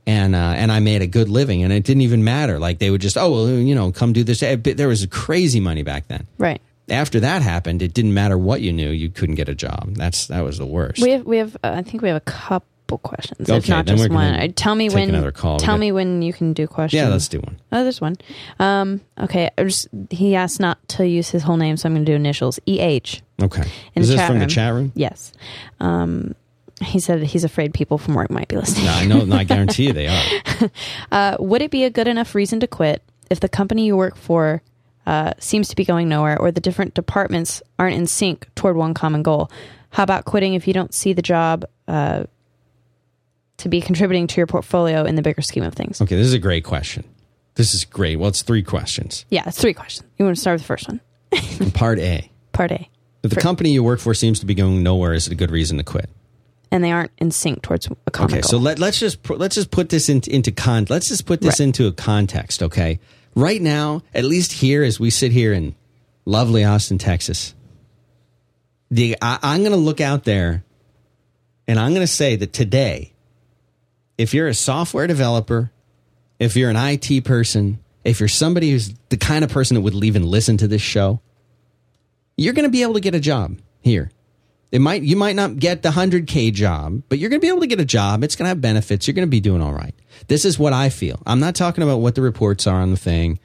And, uh, and I made a good living, and it didn't even matter. Like they would just, oh, well, you know, come do this. There was crazy money back then Right. after that happened, it didn't matter what you knew, you couldn't get a job. That's that was the worst. We have, we have, uh, I think we have a couple questions. if Okay, not then just one. Uh, Tell me when. another call. Tell me when you can do questions. yeah, let's do one. Oh, there's one. Um, okay. Just, he asked not to use his whole name, so I'm going to do initials. E H. Okay. In Is this from the chat room? Yes. Um, he said he's afraid people from work might be listening. No, I know. No, I guarantee you they are. Uh, would it be a good enough reason to quit if the company you work for uh, seems to be going nowhere or the different departments aren't in sync toward one common goal? How about quitting if you don't see the job uh, to be contributing to your portfolio in the bigger scheme of things? Okay, this is a great question. This is great. Well, it's three questions. Yeah, it's three questions. You want to start with the first one? Part A. Part A. If the For- company you work for seems to be going nowhere, is it a good reason to quit? And they aren't in sync towards a common Okay, goal. so let, let's just put- let's just put this into into con. Let's just put this Right. into a context. Okay, right now, at least here as we sit here in lovely Austin, Texas, the I, I'm going to look out there, and I'm going to say that today, if you're a software developer, if you're an IT person, if you're somebody who's the kind of person that would even listen to this show, you're going to be able to get a job here. It might you might not get the 100k job, but you're going to be able to get a job. It's going to have benefits. You're going to be doing all right. This is what I feel. I'm not talking about what the reports are on the thing,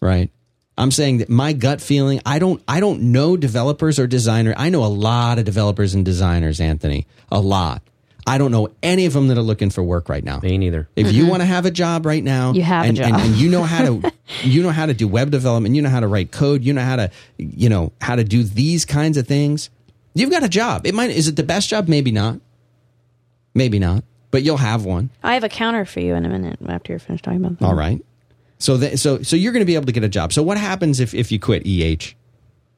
right? I'm saying that my gut feeling, I don't I don't know developers or designers. I know a lot of developers and designers, Anthony. A lot. I don't know any of them that are looking for work right now. Me neither. If you want to have a job right now, You have a job. and, and you know how to you know how to do web development, you know how to write code, you know how to you know how to do these kinds of things. You've got a job. It might is it the best job? Maybe not. Maybe not. But you'll have one. I have a counter for you in a minute after you're finished talking about that. All right. So so so you're going to be able to get a job. So what happens if if you quit EH?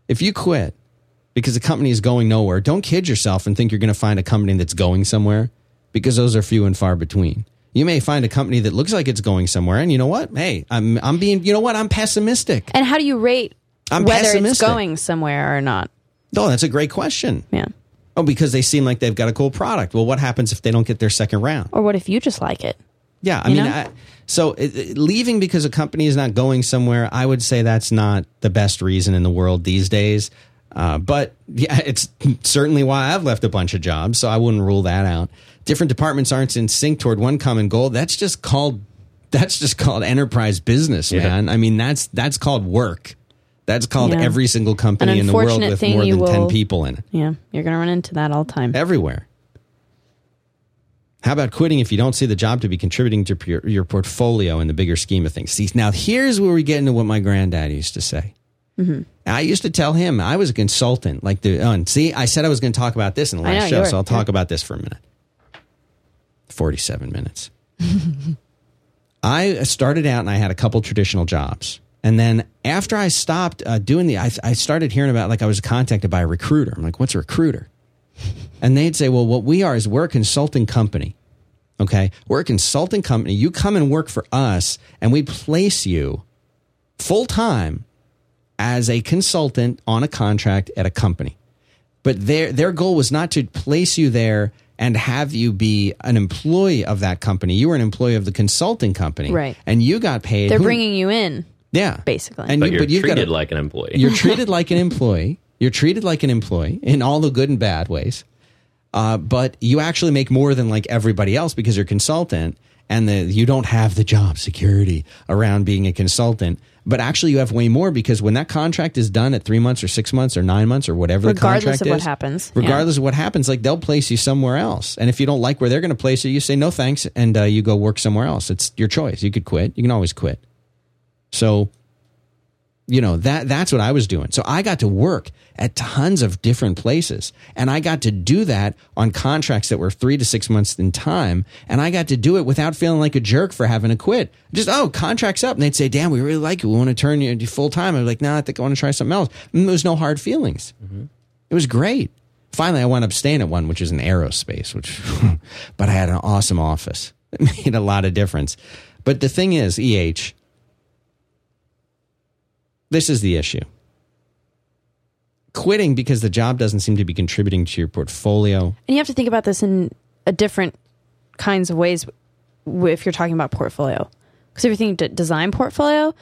If you quit because the company is going nowhere, don't kid yourself and think you're going to find a company that's going somewhere because those are few and far between. You may find a company that looks like it's going somewhere and you know what? Hey, I'm I'm being you know what? I'm pessimistic. And how do you rate I'm whether it's pessimistic. going somewhere or not? Oh, that's a great question. Yeah. Oh, because they seem like they've got a cool product. Well, what happens if they don't get their second round? Or what if you just like it? Yeah, I You mean. I, so it, it- leaving because a company is not going somewhere, I would say that's not the best reason in the world these days. Uh, but yeah, it's certainly why I've left a bunch of jobs, so I wouldn't rule that out. Different departments aren't in sync toward one common goal. That's just called that's just called enterprise business, Yeah. man. I mean, that's that's called work. That's called Yeah. every single company in the world with more than ten people in it. Yeah. You're going to run into that all the time. Everywhere. How about quitting if you don't see the job to be contributing to your, your portfolio in the bigger scheme of things? See, now here's where we get into what my granddad used to say. Mm-hmm. I used to tell him I was a consultant. Like the and see, I said I was going to talk about this in the last know, show, so I'll talk yeah. about this for a minute. Forty-seven minutes. I started out and I had a couple traditional jobs. And then after I stopped uh, doing the, I, I started hearing about like I was contacted by a recruiter. I'm like, what's a recruiter? And they'd say, well, what we are is we're a consulting company. Okay. We're a consulting company. You come and work for us and we place you full time as a consultant on a contract at a company. But their their goal was not to place you there and have you be an employee of that company. You were an employee of the consulting company, Right. And you got paid. They're who- bringing you in, yeah, basically. And But you, you're but you've got treated to, like an employee. you're treated like an employee. You're treated like an employee in all the good and bad ways. Uh, but you actually make more than like everybody else because you're a consultant and the, you don't have the job security around being a consultant. But actually, you have way more because when that contract is done at three months or six months or nine months or whatever Regardless the contract of what is, happens. Yeah. regardless of what happens, like they'll place you somewhere else. And if you don't like where they're going to place you, you say no thanks and uh, you go work somewhere else. It's your choice. You could quit. You can always quit. So you know that that's what I was doing. So I got to work at tons of different places, and I got to do that on contracts that were three to six months in time, and I got to do it without feeling like a jerk for having to quit. Just oh, contracts up, and they'd say, "Damn, we really like you. We want to turn you into full time." I'm like, "No, I think I want to try something else." And there was no hard feelings. It was great. Finally, I wound up staying at one, which is an aerospace, which, but I had an awesome office. It made a lot of difference. But the thing is, EH, this is the issue. Quitting because the job doesn't seem to be contributing to your portfolio. And you have to think about this in a different kinds of ways if you're talking about portfolio. Because if you're thinking design portfolio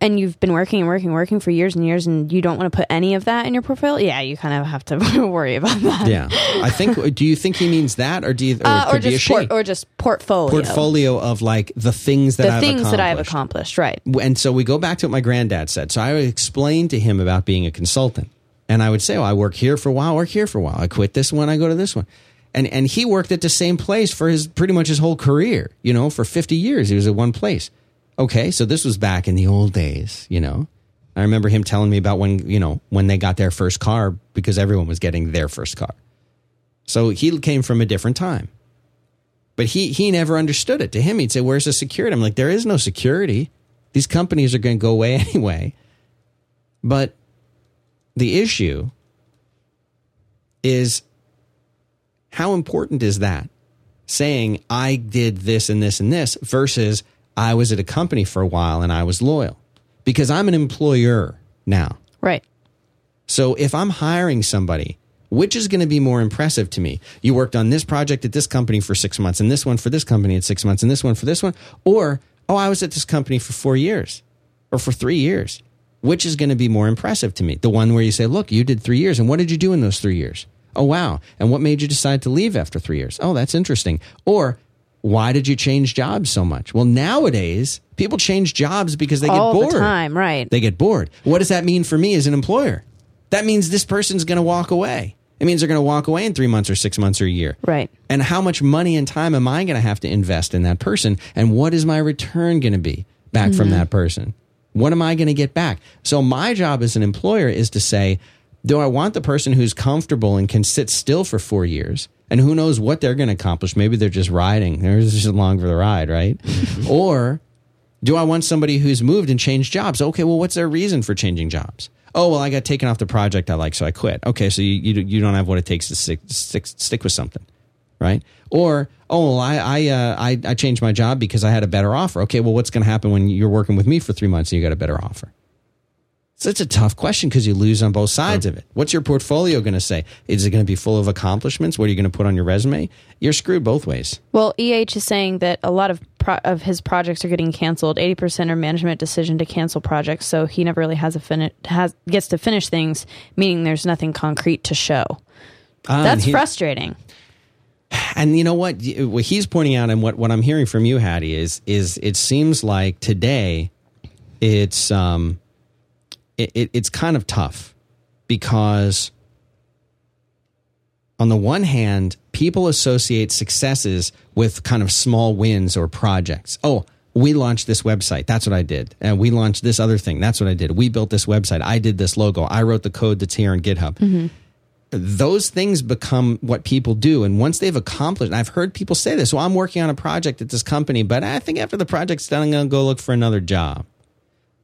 and you've been working and working and working for years and years and you don't want to put any of that in your profile yeah, you kind of have to worry about that. Yeah, I think. Do you think he means that, or do you, or, Uh, or could be a just port, or just portfolio. portfolio of like the things that the I've things that I have accomplished. accomplished, right? And so we go back to what my granddad said. So I would explain to him about being a consultant. And I would say, well, I work here for a while, work here for a while. I quit this one, I go to this one. And and he worked at the same place for his pretty much his whole career, you know, for 50 years. He was at one place. Okay, so this was back in the old days, you know. I remember him telling me about when, you know, when they got their first car because everyone was getting their first car. So he came from a different time. But he he never understood it. To him, he'd say, "Where's the security?" I'm like, "There is no security. These companies are going to go away anyway." But the issue is how important is that? Saying I did this and this and this versus I was at a company for a while and I was loyal because I'm an employer now. Right. So if I'm hiring somebody, which is going to be more impressive to me? You worked on this project at this company for six months, and this one for this company at six months, and this one for this one, or oh, I was at this company for four years or for three years. Which is going to be more impressive to me? The one where you say, look, you did three years, and what did you do in those three years? Oh, wow. And what made you decide to leave after three years? Oh, that's interesting. Or why did you change jobs so much? Well, nowadays, people change jobs because they All get bored. the time, right. They get bored. What does that mean for me as an employer? That means this person's going to walk away. It means they're going to walk away in three months or six months or a year. Right. And how much money and time am I going to have to invest in that person? And what is my return going to be back from mm-hmm. that person? What am I going to get back? So my job as an employer is to say, do I want the person who's comfortable and can sit still for four years? And who knows what they're going to accomplish? Maybe they're just riding. They're just along for the ride, right? or do I want somebody who's moved and changed jobs? Okay, well, what's their reason for changing jobs? Oh, well, I got taken off the project I like, so I quit. Okay, so you you, you don't have what it takes to stick, stick stick with something, right? Or oh, well, I I, uh, I I changed my job because I had a better offer. Okay, well, what's going to happen when you're working with me for three months and you got a better offer? So it's a tough question because you lose on both sides of it. What's your portfolio going to say? Is it going to be full of accomplishments? What are you going to put on your resume? You're screwed both ways. Well, EH is saying that a lot of pro- of his projects are getting canceled. Eighty percent are management decision to cancel projects, so he never really has a fin- has gets to finish things, meaning there's nothing concrete to show. And That's he- frustrating. And you know what? What he's pointing out, and what, what I'm hearing from you, Haddie, is is it seems like today, it's um, it, it, it's kind of tough because on the one hand, people associate successes with kind of small wins or projects. Oh, we launched this website. That's what I did. And we launched this other thing. That's what I did. We built this website. I did this logo. I wrote the code that's here on GitHub. Mm-hmm. Those things become what people do. And once they've accomplished, and I've heard people say this, well, I'm working on a project at this company, but I think after the project's done, I'm going to go look for another job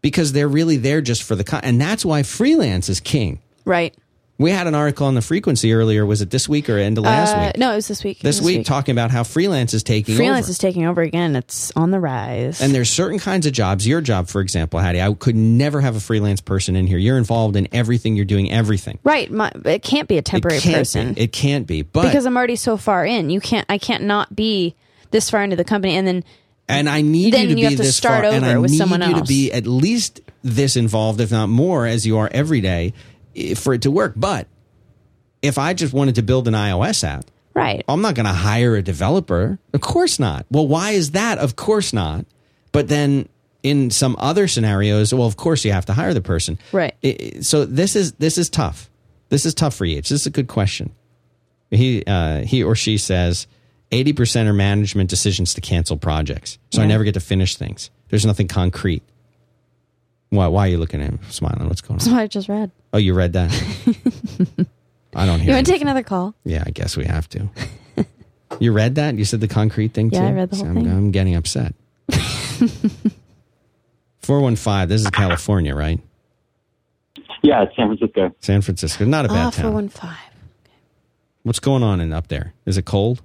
because they're really there just for the, con- and that's why freelance is king. Right. We had an article on the frequency earlier. Was it this week or end of last Uh, week? no, it was this week. This, week, talking about how freelance is taking freelance over. is taking over again. It's on the rise. and there's certain kinds of jobs. Your job, for example, Haddie, I could never have a freelance person in here. You're involved in everything. You're doing everything. right. My, it can't be a temporary it person Be. It can't be. But because I'm already so far in. You can't. I can't not be this far into the company and then and I need then you to you be have to this start far, and I with need someone you to be at least this involved, if not more, as you are every day, for it to work. But if I just wanted to build an iOS app, right. I'm not going to hire a developer. Of course not. Well, why is that? Of course not. But then in some other scenarios, well, of course you have to hire the person. Right. I- so this is this is tough. This is tough for you. This is a good question. He uh, he or she says eighty percent are management decisions to cancel projects. So I never get to finish things. There's nothing concrete. Why? Why are you looking at him smiling? What's going on? That's on? what I just read. Oh, you read that? I don't hear. You want to take another call? Yeah, I guess we have to. you read that? You said the concrete thing too? Yeah, I read the whole See, I'm, thing. I'm getting upset. 415, this is California, right? Yeah, it's San Francisco. San Francisco. Not a bad Ah, town. four one five. What's going on in up there? Is it cold?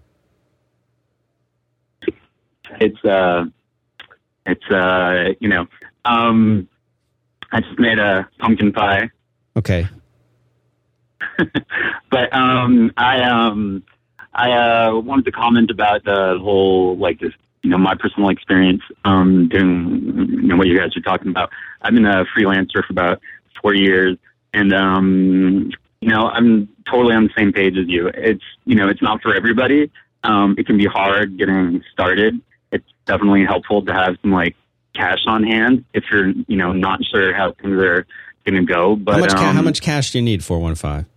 It's uh, it's uh, you know, um, I just made a pumpkin pie, Okay. but um, I um, I uh wanted to comment about the whole like this, you know, my personal experience um doing you know what you guys are talking about. I've been a freelancer for about four years, and um, you know, I'm totally on the same page as you. It's you know, it's not for everybody. Um, it can be hard getting started. Definitely helpful to have some like cash on hand if you're you know not sure how things are going to go. But how much ca- um, how much cash do you need 415?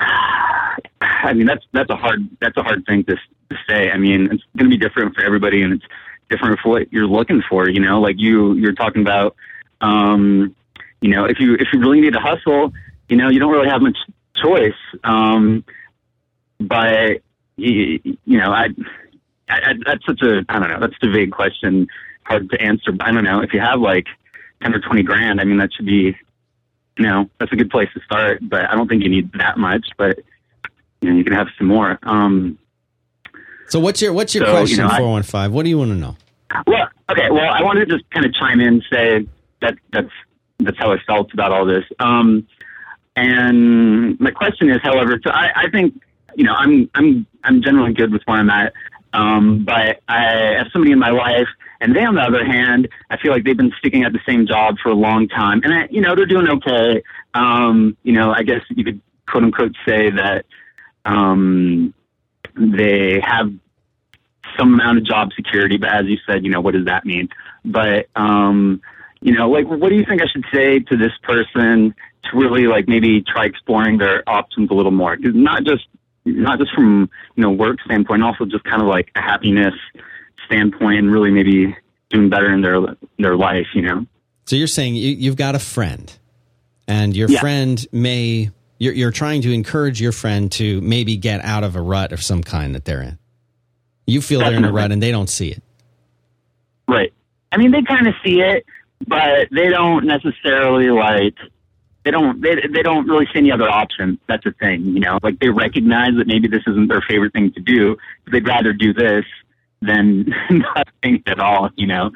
I mean, that's that's a hard that's a hard thing to, to say. I mean, it's going to be different for everybody, and it's different for what you're looking for. You know, like you you're talking about, um, you know, if you if you really need to hustle, you know, you don't really have much choice. Um, but you, you know, I, I, that's such a I don't know. That's a vague question, hard to answer. But I don't know if you have like ten or twenty grand. I mean, that should be, you know, that's a good place to start. But I don't think you need that much. But you know, you can have some more. Um, So what's your what's your So, question? Four one five. What do you want to know? Well, okay. Well, I wanted to just kind of chime in and say that that's that's how I felt about all this. Um, and my question is, however, so I, I think you know I'm I'm I'm generally good with where I'm at. Um, but I have somebody in my life, and they, on the other hand, I feel like they've been sticking at the same job for a long time, and I, you know they're doing okay. Um, you know, I guess you could quote unquote say that um, they have some amount of job security, but as you said, you know, what does that mean? But, um, you know, like, what do you think I should say to this person to really, like, maybe try exploring their options a little more? 'Cause not just, not just from, you know, work standpoint, also just kind of like a happiness standpoint and really maybe doing better in their, their life, you know? So you're saying you, you've got a friend, and your Yeah. friend may you're, you're trying to encourage your friend to maybe get out of a rut of some kind that they're in. You feel they're in a rut and they don't see it. Right. I mean, they kind of see it, but they don't necessarily like. They don't. They they don't really see any other option. That's the thing, you know. Like they recognize that maybe this isn't their favorite thing to do. But they'd rather do this than nothing at all, you know.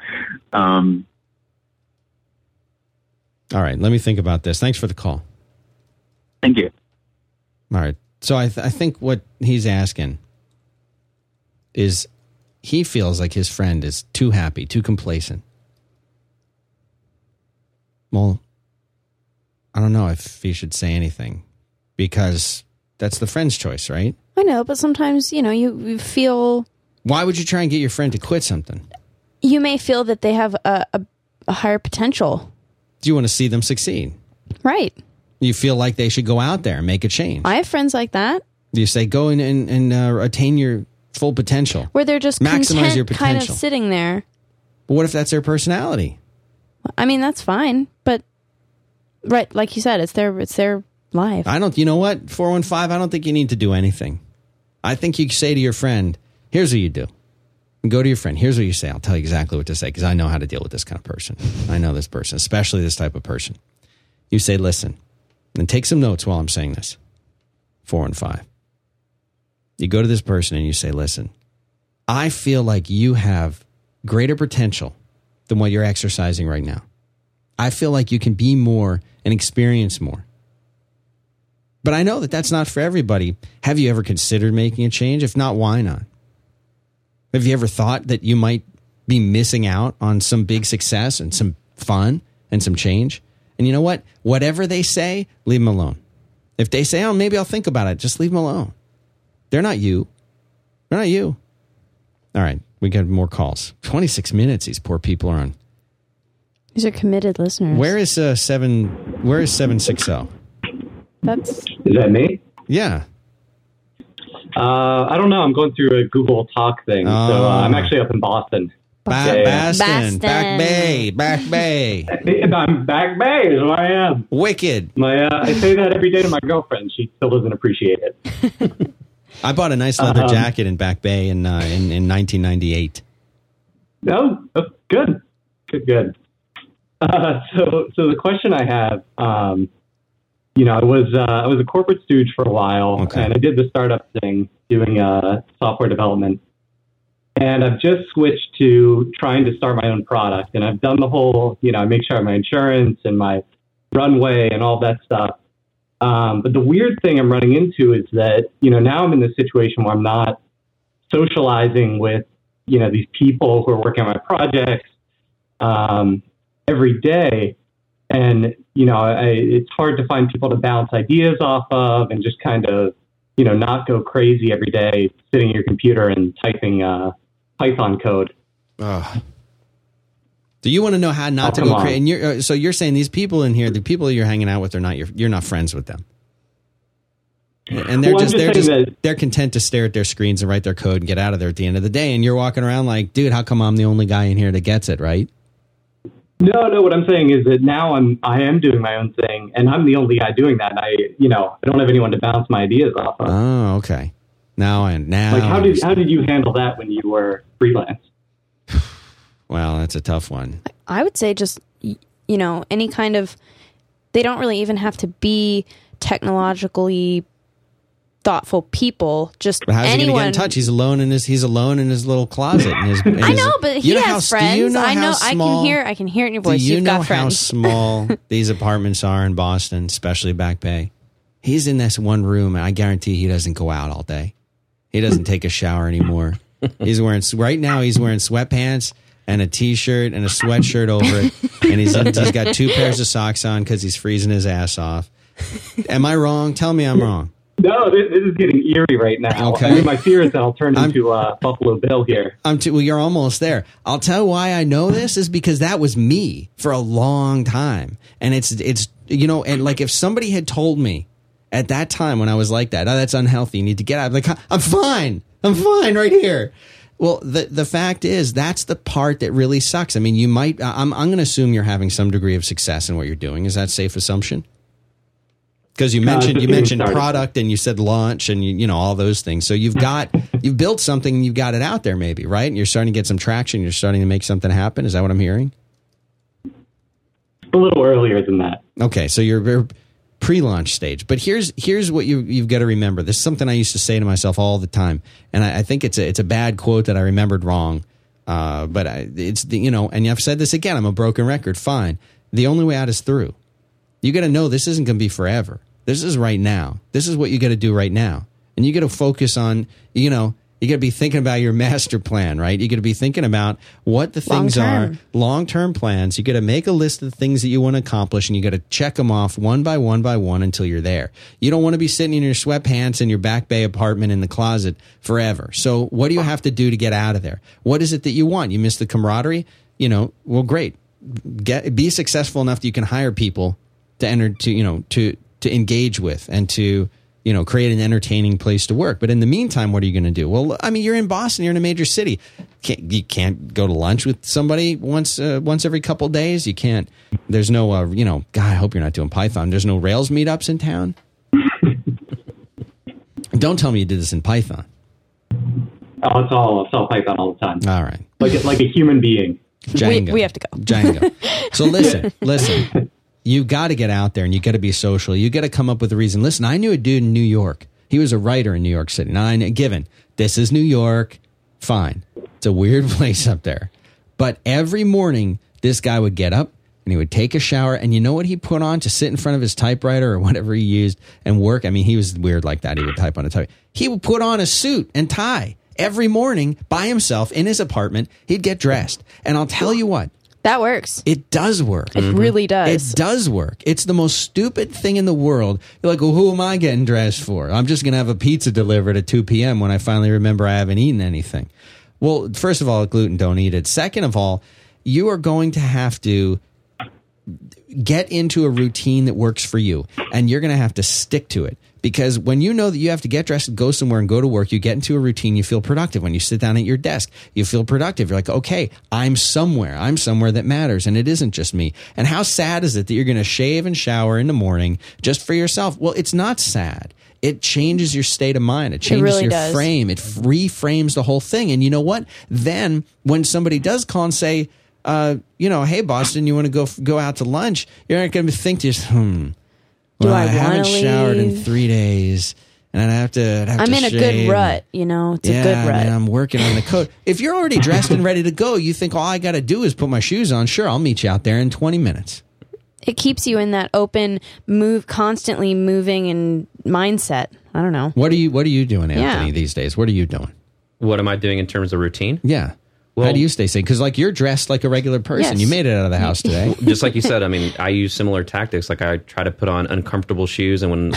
Um, All right, let me think about this. Thanks for the call. thank you. All right. So I, th- I think what he's asking is he feels like his friend is too happy, too complacent. Well, I don't know if he should say anything because that's the friend's choice, right? I know, but sometimes you know you, you feel Why would you try and get your friend to quit something? you may feel that they have a, a, a higher potential. Do you want to see them succeed? Right. You feel like they should go out there and make a change. I have friends like that you say go in and, and uh, attain your full potential. where they're just Maximize your kind of potential. sitting there. But what if that's their personality? I mean, that's fine, but right, like you said, it's their it's their life. I don't. You know what? Four one five. I don't think you need to do anything. I think you say to your friend, "Here's what you do." Go to your friend. Here's what you say. I'll tell you exactly what to say because I know how to deal with this kind of person. I know this person, especially this type of person. You say, "Listen," and take some notes while I'm saying this. Four and five. You go to this person and you say, "Listen, I feel like you have greater potential than what you're exercising right now. I feel like you can be more and experience more." But I know that that's not for everybody. Have you ever considered making a change? If not, why not? Have you ever thought that you might be missing out on some big success and some fun and some change? And you know what? Whatever they say, leave them alone. If they say, oh, maybe I'll think about it, just leave them alone. They're not you. They're not you. All right, we got more calls. 26 minutes these poor people are on. These are committed listeners. Where is uh, 7 where is 760? That's Is that me? Yeah. Uh, I don't know. I'm going through a Google Talk thing, so uh, I'm Oh. actually up in Boston. Ba- Yeah, yeah. Baston, Back Bay, Back Bay. I'm back Bay is where I am. Wicked. My, uh, I say that every day to my girlfriend. She still doesn't appreciate it. I bought a nice leather Um, jacket in Back Bay in, uh, in in 1998. No, oh, good, good, good. Uh, so, so the question I have, um, you know, I was uh, I was a corporate stooge for a while, Okay. and I did the startup thing, doing uh, software development. And I've just switched to trying to start my own product, and I've done the whole, you know, I make sure I have my insurance and my runway and all that stuff. Um, but the weird thing I'm running into is that, you know, now I'm in this situation where I'm not socializing with you know these people who are working on my projects um, every day, and you know I, it's hard to find people to bounce ideas off of and just kind of you know not go crazy every day sitting at your computer and typing uh, Python code. Do you want to know how not Oh, to go crazy? And you're, uh, so you're saying these people in here, the people you're hanging out with, are not your, you're not friends with them, and they're Well, just just they're just that- they're content to stare at their screens and write their code and get out of there at the end of the day. And you're walking around like, dude, how come I'm the only guy in here that gets it? Right? No, no. What I'm saying is that now I'm I am doing my own thing, and I'm the only guy doing that. And I, you know, I don't have anyone to bounce my ideas off of. Oh, okay. Now and now. like, how I did how did you handle that when you were freelance? Well, that's a tough one. I would say just you know any kind of they don't really even have to be technologically thoughtful people. Just But how's he anyone. gonna get in touch? He's alone in his he's alone in his little closet. In his, in I his- know, but he know has how- friends. You know I how know. I can hear. I can hear it in your voice. Do you You've know got how friends. small these apartments are in Boston, especially Back Bay? He's in this one room, and I guarantee he doesn't go out all day. He doesn't take a shower anymore. He's wearing right now. He's wearing sweatpants and a t-shirt and a sweatshirt over it, and he's he's got two pairs of socks on because he's freezing his ass off. Am I wrong? Tell me I'm wrong. No, this, this is getting eerie right now. Okay. I mean, my fear is that I'll turn I'm- into uh, Buffalo Bill here. I'm too, well, you're almost there. I'll tell why I know this is because that was me for a long time. And it's, it's, you know, and like if somebody had told me at that time when I was like that, oh, that's unhealthy. You need to get out. I'm Like, I'm fine. I'm fine right here. Well, the, the fact is that's the part that really sucks. I mean, you might, I'm, I'm going to assume you're having some degree of success in what you're doing. Is that safe assumption? Because you mentioned you mentioned started. product and you said launch and you, you know all those things. So you've got you've built something and you've got it out there maybe right, and you're starting to get some traction. You're starting to make something happen. Is that what I'm hearing? A little earlier than that. Okay, so you're, you're pre-launch stage. But here's here's what you you've got to remember. This is something I used to say to myself all the time, and I, I think it's a it's a bad quote that I remembered wrong. Uh, but I, it's the, you know, and I've said this again. I'm a broken record. Fine. The only way out is through. You got to know this isn't going to be forever. This is right now. This is what you got to do right now, and you got to focus on. You know, you got to be thinking about your master plan, right? You got to be thinking about what the things are, Long-term. long term plans. You got to make a list of the things that you want to accomplish, and you got to check them off one by one by one until you're there. You don't want to be sitting in your sweatpants in your back bay apartment in the closet forever. So, what do you have to do to get out of there? What is it that you want? You miss the camaraderie? You know, well, great. Get be successful enough that you can hire people to enter to you know to to engage with and to you know create an entertaining place to work but in the meantime what are you going to do well i mean you're in boston you're in a major city can't, you can't go to lunch with somebody once uh, once every couple days you can't there's no uh, you know god i hope you're not doing python there's no rails meetups in town don't tell me you did this in python Oh, it's all it's all Python all the time, all right like a, like a human being. Django. we have to go. Django. So listen, listen. You got to get out there and you got to be social. You got to come up with a reason. Listen, I knew a dude in New York. He was a writer in New York City. Now, given this is New York, fine. It's a weird place up there. But every morning, this guy would get up and he would take a shower. And you know what he put on to sit in front of his typewriter or whatever he used and work? I mean, he was weird like that. He would type on a type. He would put on a suit and tie every morning by himself in his apartment. He'd get dressed. And I'll tell you what, That works. it does work. It mm-hmm. really does. It does work. It's the most stupid thing in the world. You're like, well, who am I getting dressed for? I'm just going to have a pizza delivered at 2 p.m. when I finally remember I haven't eaten anything. Well, first of all, gluten, don't eat it. Second of all, you are going to have to get into a routine that works for you and you're going to have to stick to it because when you know that you have to get dressed and go somewhere and go to work you get into a routine you feel productive when you sit down at your desk you feel productive you're like okay i'm somewhere i'm somewhere that matters and it isn't just me and how sad is it that you're going to shave and shower in the morning just for yourself well it's not sad it changes your state of mind. It changes really your does. frame. It reframes the whole thing. And you know what? Then when somebody does call and say, uh, you know, hey Boston, you want to go go out to lunch? You're not going to think to yourself, hmm. Do well, I haven't wanna showered in three days, and I'd have to. I'd have I'm to in a good rut. You know, it's yeah, a good rut. man, I'm working on the coat. If you're already dressed and ready to go, you think all I got to do is put my shoes on. Sure, I'll meet you out there in 20 minutes. it keeps you in that open, move, constantly moving and mindset. I don't know. What are you What are you doing, Anthony, Yeah. these days? What are you doing? What am I doing in terms of routine? Yeah. How do you stay sane? Because like you're dressed like a regular person. Yes. You made it out of the house today. Just like you said, I mean, I use similar tactics. Like I try to put on uncomfortable shoes, and when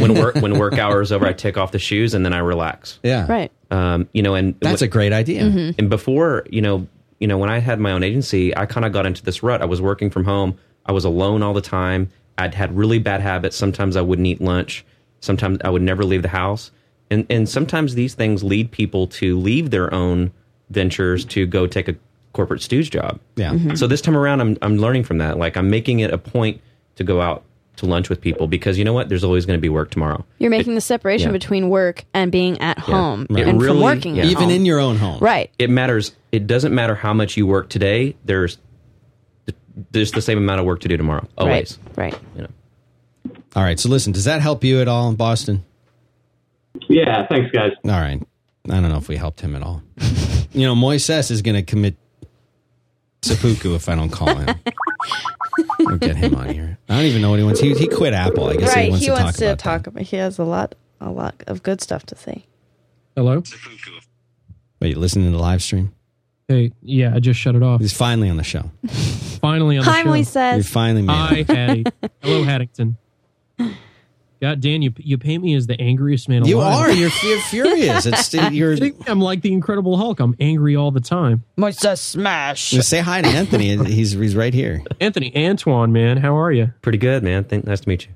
when work when work hours over, I take off the shoes and then I relax. Yeah. Right. Um, you know, and That's a great idea. Mm-hmm. and before you know you know when i had my own agency i kind of got into this rut i was working from home i was alone all the time i'd had really bad habits sometimes i wouldn't eat lunch sometimes i would never leave the house and and sometimes these things lead people to leave their own ventures to go take a corporate stooge job. Yeah. Mm-hmm. So this time around, I'm I'm learning from that. Like I'm making it a point to go out to lunch with people because you know what? There's always going to be work tomorrow. You're making the separation yeah. between work and being at home Right. and It from really- working at yeah. Even home. in your own home. right. It matters. It doesn't matter how much you work today. There's there's the same amount of work to do tomorrow. Always. Right. Right. You know. All right. So listen, does that help you at all in Boston? Yeah, thanks, guys. All right. I don't know if we helped him at all. you know, Moises is going to commit seppuku if I don't call him. we'll get him on here. I don't even know what he wants. He, he quit Apple. I guess he Right. wants He to wants talk to about talk that. about. He has a lot, a lot of good stuff to say. Hello. Wait, you listening to the live stream? Hey, yeah, I just shut it off. He's finally on the show. Finally on the Hi, show. You Moises. finally made Hi, it. Haddie. Hello, Haddington. God, Dan, you you paint me as the angriest man alive. You are. You're, you're furious. It's you're. I think I'm like the Incredible Hulk. I'm angry all the time. Moises smash. Say hi to Anthony. He's he's right here. Anthony Antoine, man, how are you? Pretty good, man. Thank, nice to meet you.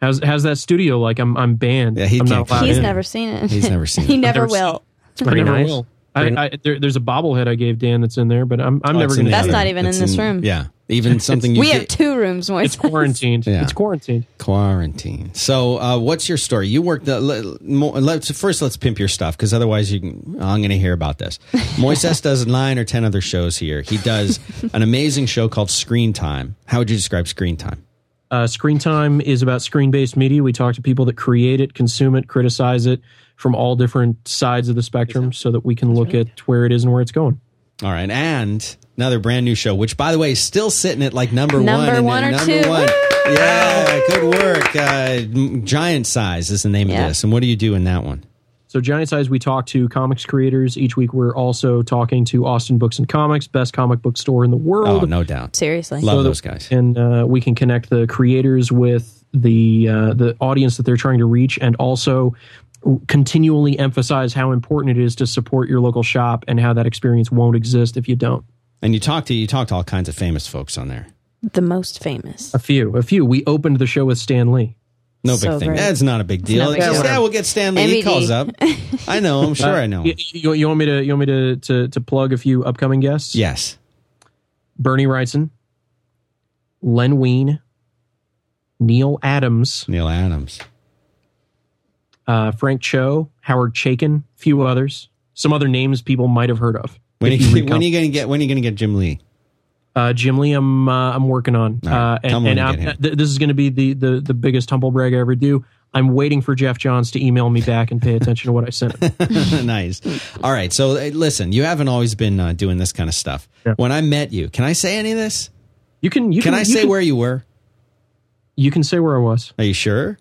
How's how's that studio like? I'm I'm banned. Yeah, he I'm can't He's in. never seen it. He's never seen he it. never never will. It's pretty never nice. will. I, I, there, there's a bobblehead I gave Dan that's in there, but I'm I'm Oh, never going the to. That's not even in this room. Yeah, even something you We get- have two rooms, Moises. It's quarantined. Yeah. It's quarantined. quarantine. So, uh, what's your story? You worked. The, let, mo- let's first let's pimp your stuff because otherwise, you can, I'm going to hear about this. Moises does nine or ten other shows here. He does an amazing show called Screen Time. How would you describe Screen Time? Uh, screen time is about screen based media. We talk to people that create it, consume it, criticize it from all different sides of the spectrum so that we can look at where it is and where it's going. All right, and another brand new show, which by the way is still sitting at like number, Number one. in- one or number two. one. Woo! Yeah, good work. Uh, Giant Size is the name Yeah. of this. And what do you do in that one? So, Giant Size, we talk to comics creators. Each week, we're also talking to Austin Books and Comics, best comic book store in the world. Oh, no doubt. Seriously. Love So those guys. and uh, we can connect the creators with the uh, the audience that they're trying to reach, and also continually emphasize how important it is to support your local shop and how that experience won't exist if you don't. And you talk to you talk to all kinds of famous folks on there. The most famous. A few, a few. We opened the show with Stan Lee. No So big thing. great. That's not a big deal. not a big yeah, we'll get Stan Lee. He MVD. calls up. I know. I'm sure uh, I know. You, you, you want me to you want me to, to to plug a few upcoming guests? Yes. Bernie Wrightson, Len Wein, Neal Adams, Neal Adams. Uh, Frank Cho, Howard Chaykin, few others. Some other names people might have heard of. When, you, you when are you gonna get when are you gonna get Jim Lee? Uh, Jim Lee, I'm uh, I'm working on, right. uh, and, and I'm, th- this is going to be the, the the biggest humble brag I ever do. I'm waiting for Geoff Johns to email me back and pay attention to what I sent him. nice. All right. So uh, listen, you haven't always been uh, doing this kind of stuff. Yeah. When I met you, can I say any of this? You can you Can, can, I say can- where you were? you can say where I was. Are you sure?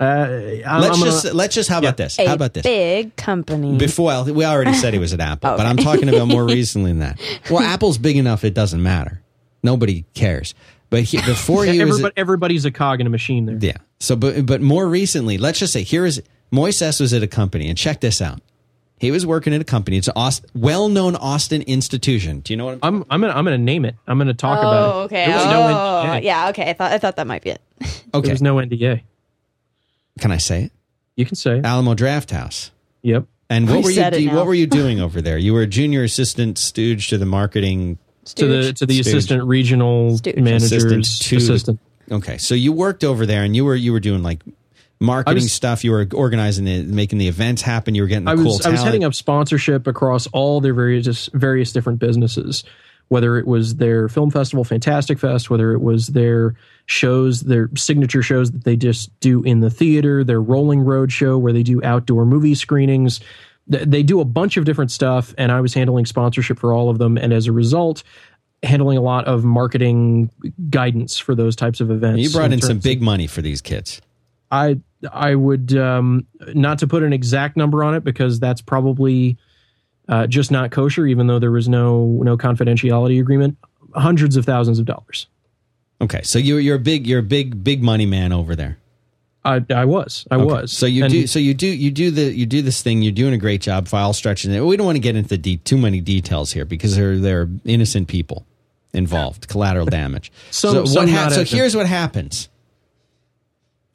Uh, I'm, let's I'm just gonna, let's just how about this? A How about this? big company. Before well, we already said he was at Apple, but I'm talking about more recently than that. Well, Apple's big enough; it doesn't matter. Nobody cares. But he, before he was, everybody, everybody's a cog in a machine there. yeah. So, but but more recently, let's just say here is Moises was at a company, and check this out. He was working at a company. It's an Aust- well-known Austin institution. Do you know what? I'm, I'm I'm gonna I'm gonna name it. I'm gonna talk oh, about it. okay. There was oh, no NDA. yeah. Okay. I thought I thought that might be it. There okay, was no NDA. Can I say it? You can say. it. Alamo Drafthouse. Yep. And what We were you said do- what were you doing over there? You were a junior assistant stooge to the marketing. To the to the Stooge. assistant regional Stooge. managers Assistant assistant. to- Okay, so you worked over there, and you were you were doing like marketing was- stuff. You were organizing it, making the events happen. You were getting the I cool was I was heading up sponsorship across all their various various different businesses, whether it was their film festival, Fantastic Fest, whether it was their shows, their signature shows that they just do in the theater, their Rolling Roadshow where they do outdoor movie screenings. They do a bunch of different stuff, and I was handling sponsorship for all of them, and as a result. Handling a lot of marketing guidance for those types of events. you brought in some terms of- big money for these kids. I I would um, not to put an exact number on it because that's probably uh, just not kosher. Even though there was no no confidentiality agreement, hundreds of thousands of dollars. Okay, so you you're a big you're a big big money man over there. I I was I Okay, was. So you And do so you do you do the you do this thing. You're doing a great job. File stretching it. We don't want to get into the de- too many details here because they're they're innocent people involved, collateral damage. Some- so some what not so here's what happens.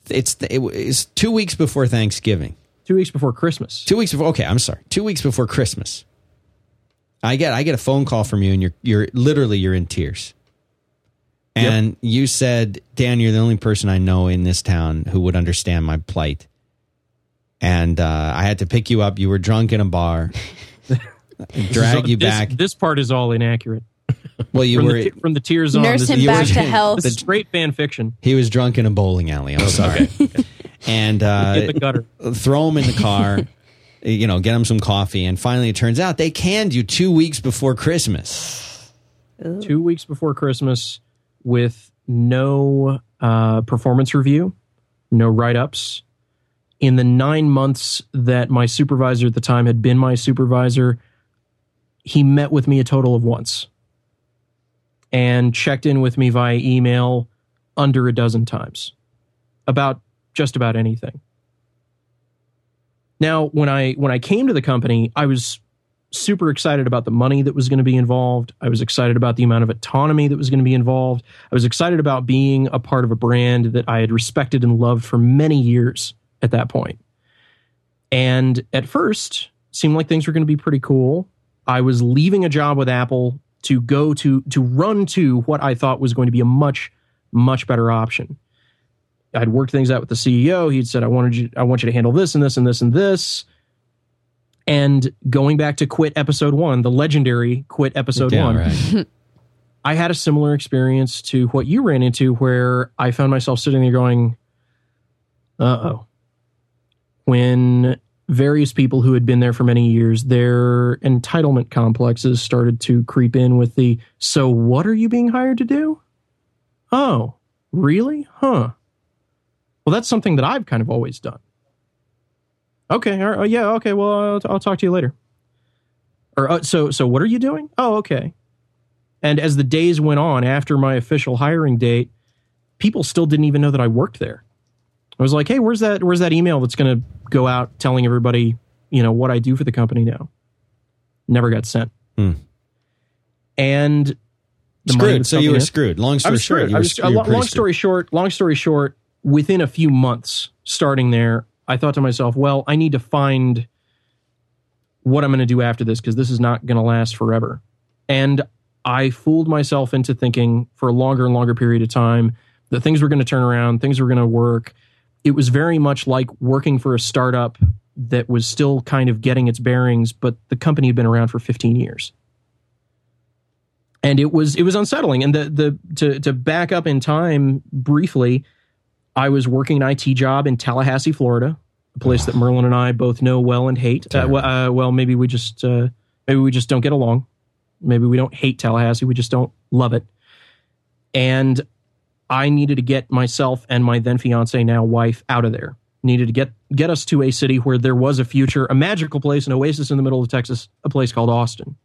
It's the, it, it's two weeks before Thanksgiving. Two weeks before Christmas. Two weeks before. Okay, I'm sorry. Two weeks before Christmas. I get I get a phone call from you, and you're you're literally you're in tears. And you said, Dan, you're the only person I know in this town who would understand my plight. And uh, I had to pick you up. You were drunk in a bar, drag you this, back. This part is all inaccurate. Well, you from, were. the, from the tears on. Nurse This, him you were- back to you- health. this is straight fan fiction. he was drunk in a bowling alley. I'm sorry. and uh, In the gutter. throw him in the car, you know, get him some coffee. And finally, it turns out they canned you two weeks before Christmas. Two weeks before Christmas, with no uh, performance review, no write ups. In the nine months that my supervisor at the time had been my supervisor, he met with me a total of once and checked in with me via email under a dozen times about just about anything. Now, when I when I came to the company, I was super excited about the money that was going to be involved. I was excited about the amount of autonomy that was going to be involved. I was excited about being a part of a brand that I had respected and loved for many years at that point. And at first, seemed like things were going to be pretty cool. I was leaving a job with Apple to go to to run to what I thought was going to be a much much better option. I'd worked things out with the CEO. He'd said, "I wanted you, I want you to handle this and this and this and this." And going back to quit episode one, the legendary quit episode Yeah, one, right. I had a similar experience to what you ran into, where I found myself sitting there going, "Uh oh." When various people who had been there for many years, their entitlement complexes started to creep in with the, "So what are you being hired to do?" Oh, really? Huh. Well, that's something that I've kind of always done. Okay. right, yeah. Okay. Well, I'll, I'll talk to you later. Or uh, so. So what are you doing? Oh, okay. And as the days went on after my official hiring date, people still didn't even know that I worked there. I was like, "Hey, where's that? Where's that email that's going to go out telling everybody, you know, what I do for the company now?" Never got sent. Hmm. And the Screwed. So you were screwed. Long story short, screwed. were was, screwed. a You lo- were pretty long story short, long story short, within a few months starting there, I thought to myself, well, I need to find what I'm going to do after this because this is not going to last forever. And I fooled myself into thinking for a longer and longer period of time that things were going to turn around, things were going to work. It was very much like working for a startup that was still kind of getting its bearings, but the company had been around for 15 years and it was it was unsettling. And the the to to back up in time briefly, I was working an IT job in Tallahassee, Florida, a place that Merlin and I both know well and hate. Uh, well, uh, well, maybe we just uh, maybe we just don't get along. Maybe we don't hate Tallahassee. We just don't love it. And I needed to get myself and my then fiance, now wife, out of there. Needed to get get us to a city where there was a future, a magical place, an oasis in the middle of Texas, a place called Austin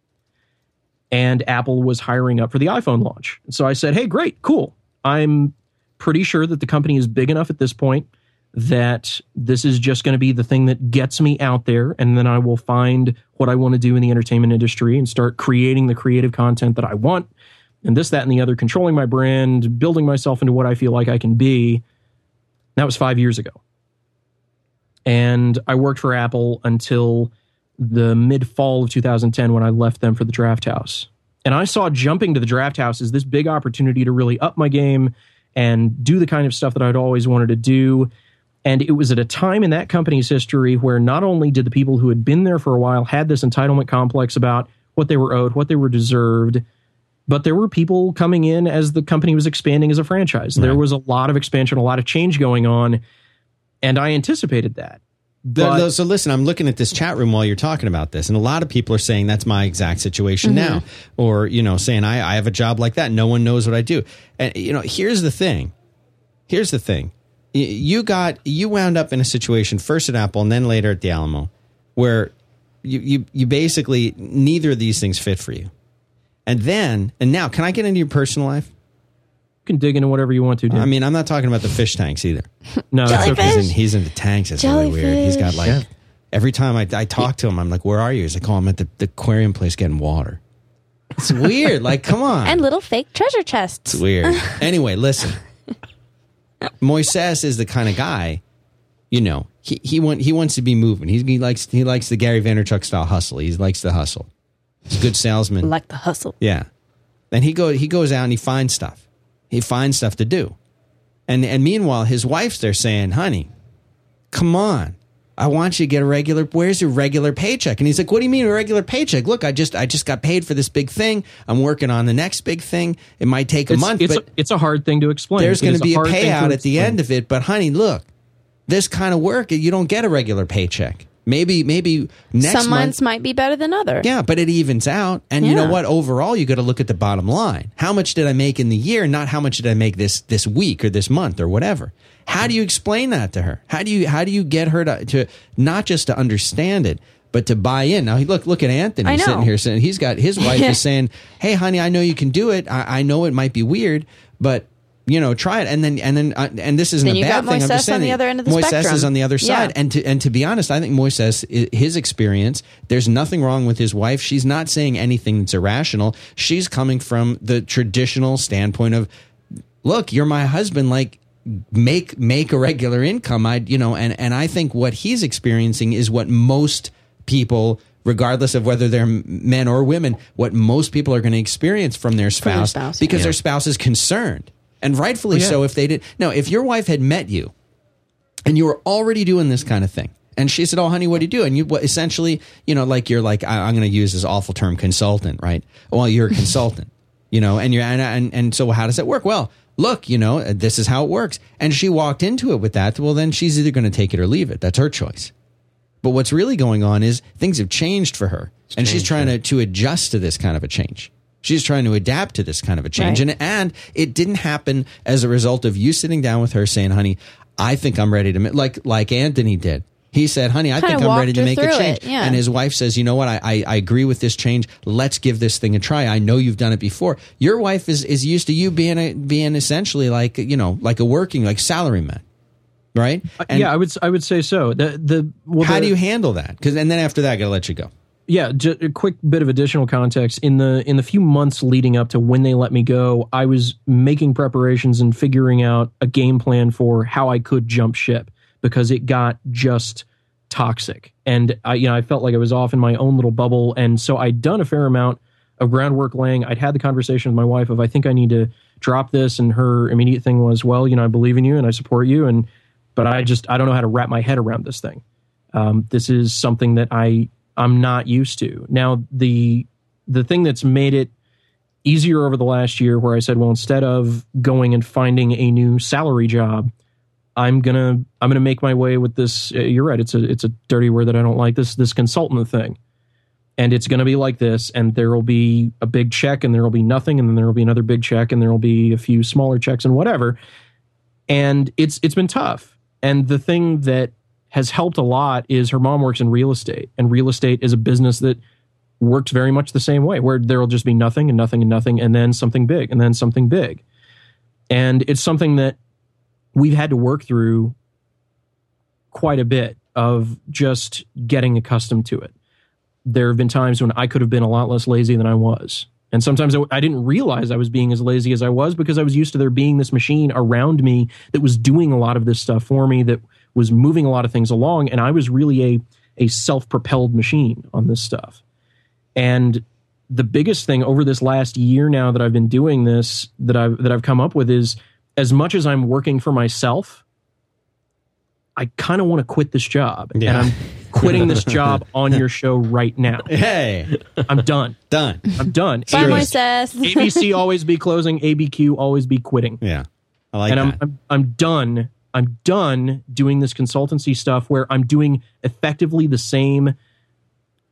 and Apple was hiring up for the iPhone launch. So I said, "Hey, great, cool. I'm pretty sure that the company is big enough at this point that this is just going to be the thing that gets me out there and then I will find what I want to do in the entertainment industry and start creating the creative content that I want and this that and the other controlling my brand, building myself into what I feel like I can be." That was 5 years ago. And I worked for Apple until the mid fall of 2010 when I left them for the draft house. And I saw jumping to the draft house as this big opportunity to really up my game and do the kind of stuff that I'd always wanted to do. And it was at a time in that company's history where not only did the people who had been there for a while had this entitlement complex about what they were owed, what they were deserved, but there were people coming in as the company was expanding as a franchise. There was a lot of expansion, a lot of change going on, and I anticipated that. But- the- so listen, I'm looking at this chat room while you're talking about this, and a lot of people are saying that's my exact situation mm-hmm. now, or you know, saying I, I have a job like that. No one knows what I do, and you know, here's the thing. Here's the thing. You got you wound up in a situation first at Apple and then later at the Alamo, where you you you basically neither of these things fit for you, and then and now, can I get into your personal life? You can dig into whatever you want to, dude. I mean, I'm not talking about the fish tanks either. no, that's okay. He's, in, he's into tanks. It's really weird. He's got like Yeah. every time I, I talk to him, I'm like, "Where are you?" He's like, "Oh, I'm at the, the aquarium place getting water." It's weird. like, come on, and little fake treasure chests. it's weird. anyway, listen. Moises is the kind of guy, you know, he he want he wants to be moving. He's, he likes he likes the Gary Vaynerchuk style hustle. He likes the hustle. He's a good salesman. Like the hustle. Yeah. And he go he goes out and he finds stuff. He finds stuff to do. And and meanwhile his wife's there saying, "Honey, come on. I want you to get a regular where's your regular paycheck?" And he's like, "What do you mean a regular paycheck? Look, I just I just got paid for this big thing. I'm working on the next big thing. It might take a It's, month, it's, but a, it's a hard thing to explain. there's It gonna be a hard thing to payout at the end of it. But honey, look, this kind of work, you don't get a regular paycheck. Maybe maybe next Some month months might be better than others. yeah, but it evens out. And you know what? Overall, you got to look at the bottom line. How much did I make in the year? Not how much did I make this this week or this month or whatever. How do you explain that to her? How do you how do you get her to, to not just to understand it, but to buy in? Now look look at Anthony sitting here saying he's got his wife is saying, "Hey, honey, I know you can do it. I, I know it might be weird, but." You know, try it, and then and then uh, and this isn't Then a bad thing. I'm just saying on the other end of the Moises spectrum. is on the other Yeah. side, and to and to be honest, I think Moises, his experience, there's nothing wrong with his wife. She's not saying anything that's irrational. She's coming from the traditional standpoint of, look, you're my husband. Like, make make a regular income. I, you know, and and I think what he's experiencing is what most people. Regardless of whether they're men or women, what most people are going to experience from their their spouse, spouse, because yeah. their spouse is concerned, and rightfully oh, Yeah. so. If they did, now if your wife had met you, and you were already doing this kind of thing. And she said, "Oh, honey, what do you do?" And you essentially, you know, like you're like I, I'm going to use this awful term, consultant, right? Well, you're a consultant, you know, and you're and, and and so how does that work? Well, look, you know, this is how it works. And she walked into it with that. Well, then she's either going to take it or leave it. That's her choice. But what's really going on is things have changed for her, and she's trying yeah. to to adjust to this kind of a change. She's trying to adapt to this kind of a change, Right. and and it didn't happen as a result of you sitting down with her saying, "Honey, I think I'm ready to ma-, like like Anthony did." He said, "Honey, I Kinda think I'm ready to make a change." yeah. And his wife says, "You know what? I, I I agree with this change. Let's give this thing a try. I know you've done it before. Your wife is is used to you being a being essentially like you know like a working like salaryman, right? Uh, and yeah, I would I would say so. The the well, how the- do you handle that? Because and then after that, I got to let you go. Yeah ju- a quick bit of additional context. In the in the few months leading up to when they let me go i was making preparations and figuring out a game plan for how i could jump ship because it got just toxic. And i you know i felt like i was off in my own little bubble. And so i'd done a fair amount of groundwork laying. I'd had the conversation with my wife of i think i need to drop this. And her immediate thing was well you know i believe in you and i support you and but i just i don't know how to wrap my head around this thing. Um, this is something that I I'm not used to. Now the the thing that's made it easier over the last year, where I said, well, instead of going and finding a new salary job, I'm gonna I'm gonna make my way with this. uh, You're right. It's a it's a dirty word that I don't like. This this consultant thing, and it's gonna be like this. And there will be a big check, and there will be nothing, and then there will be another big check, and there will be a few smaller checks, and whatever. And it's it's been tough. And the thing that has helped a lot is her mom works in real estate, and real estate is a business that works very much the same way, where there will just be nothing and nothing and nothing, and then something big, and then something big. And it's something that we've had to work through quite a bit of just getting accustomed to it. There have been times when I could have been a lot less lazy than I was. And sometimes I, I didn't realize I was being as lazy as I was because I was used to there being this machine around me that was doing a lot of this stuff for me, that was moving a lot of things along. And I was really a, a self propelled machine on this stuff. And the biggest thing over this last year now that I've been doing this that I've that I've come up with is as much as I'm working for myself, I kind of want to quit this job. Yeah. And I'm quitting this job on your show right now. Hey, I'm done. done. I'm done. Bye, Seriously. Moises. ABC always be closing, ABQ always be quitting. Yeah, I like and I'm. I'm I'm done. I'm done doing this consultancy stuff where I'm doing effectively the same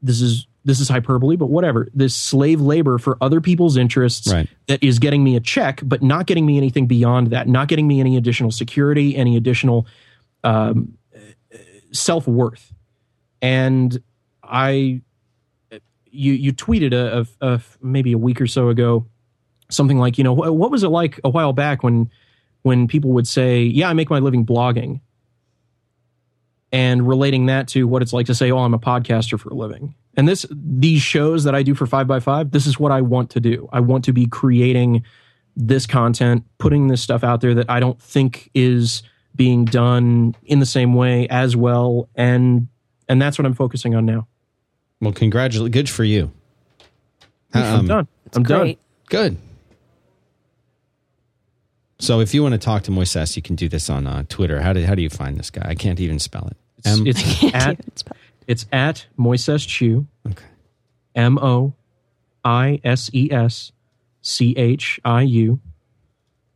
this is this is hyperbole, but whatever. This slave labor for other people's interests Right. that is getting me a check, but not getting me anything beyond that, not getting me any additional security, any additional um, self worth. And I, you you tweeted a, a, a maybe a week or so ago something like you know what, what was it like a while back when when people would say yeah I make my living blogging and relating that to what it's like to say oh I'm a podcaster for a living and this these shows that I do for 5 by 5 this is what I want to do I want to be creating this content putting this stuff out there that I don't think is being done in the same way as well and and that's what I'm focusing on now well, congratulations. Good for you. Um, I'm done. I'm Great. Good. So if you want to talk to Moises, you can do this on uh, Twitter. How do how do you find this guy? I can't even spell it. done. M- It's, it's at it's at Moises Chu. okay. M O I S E S C H I U.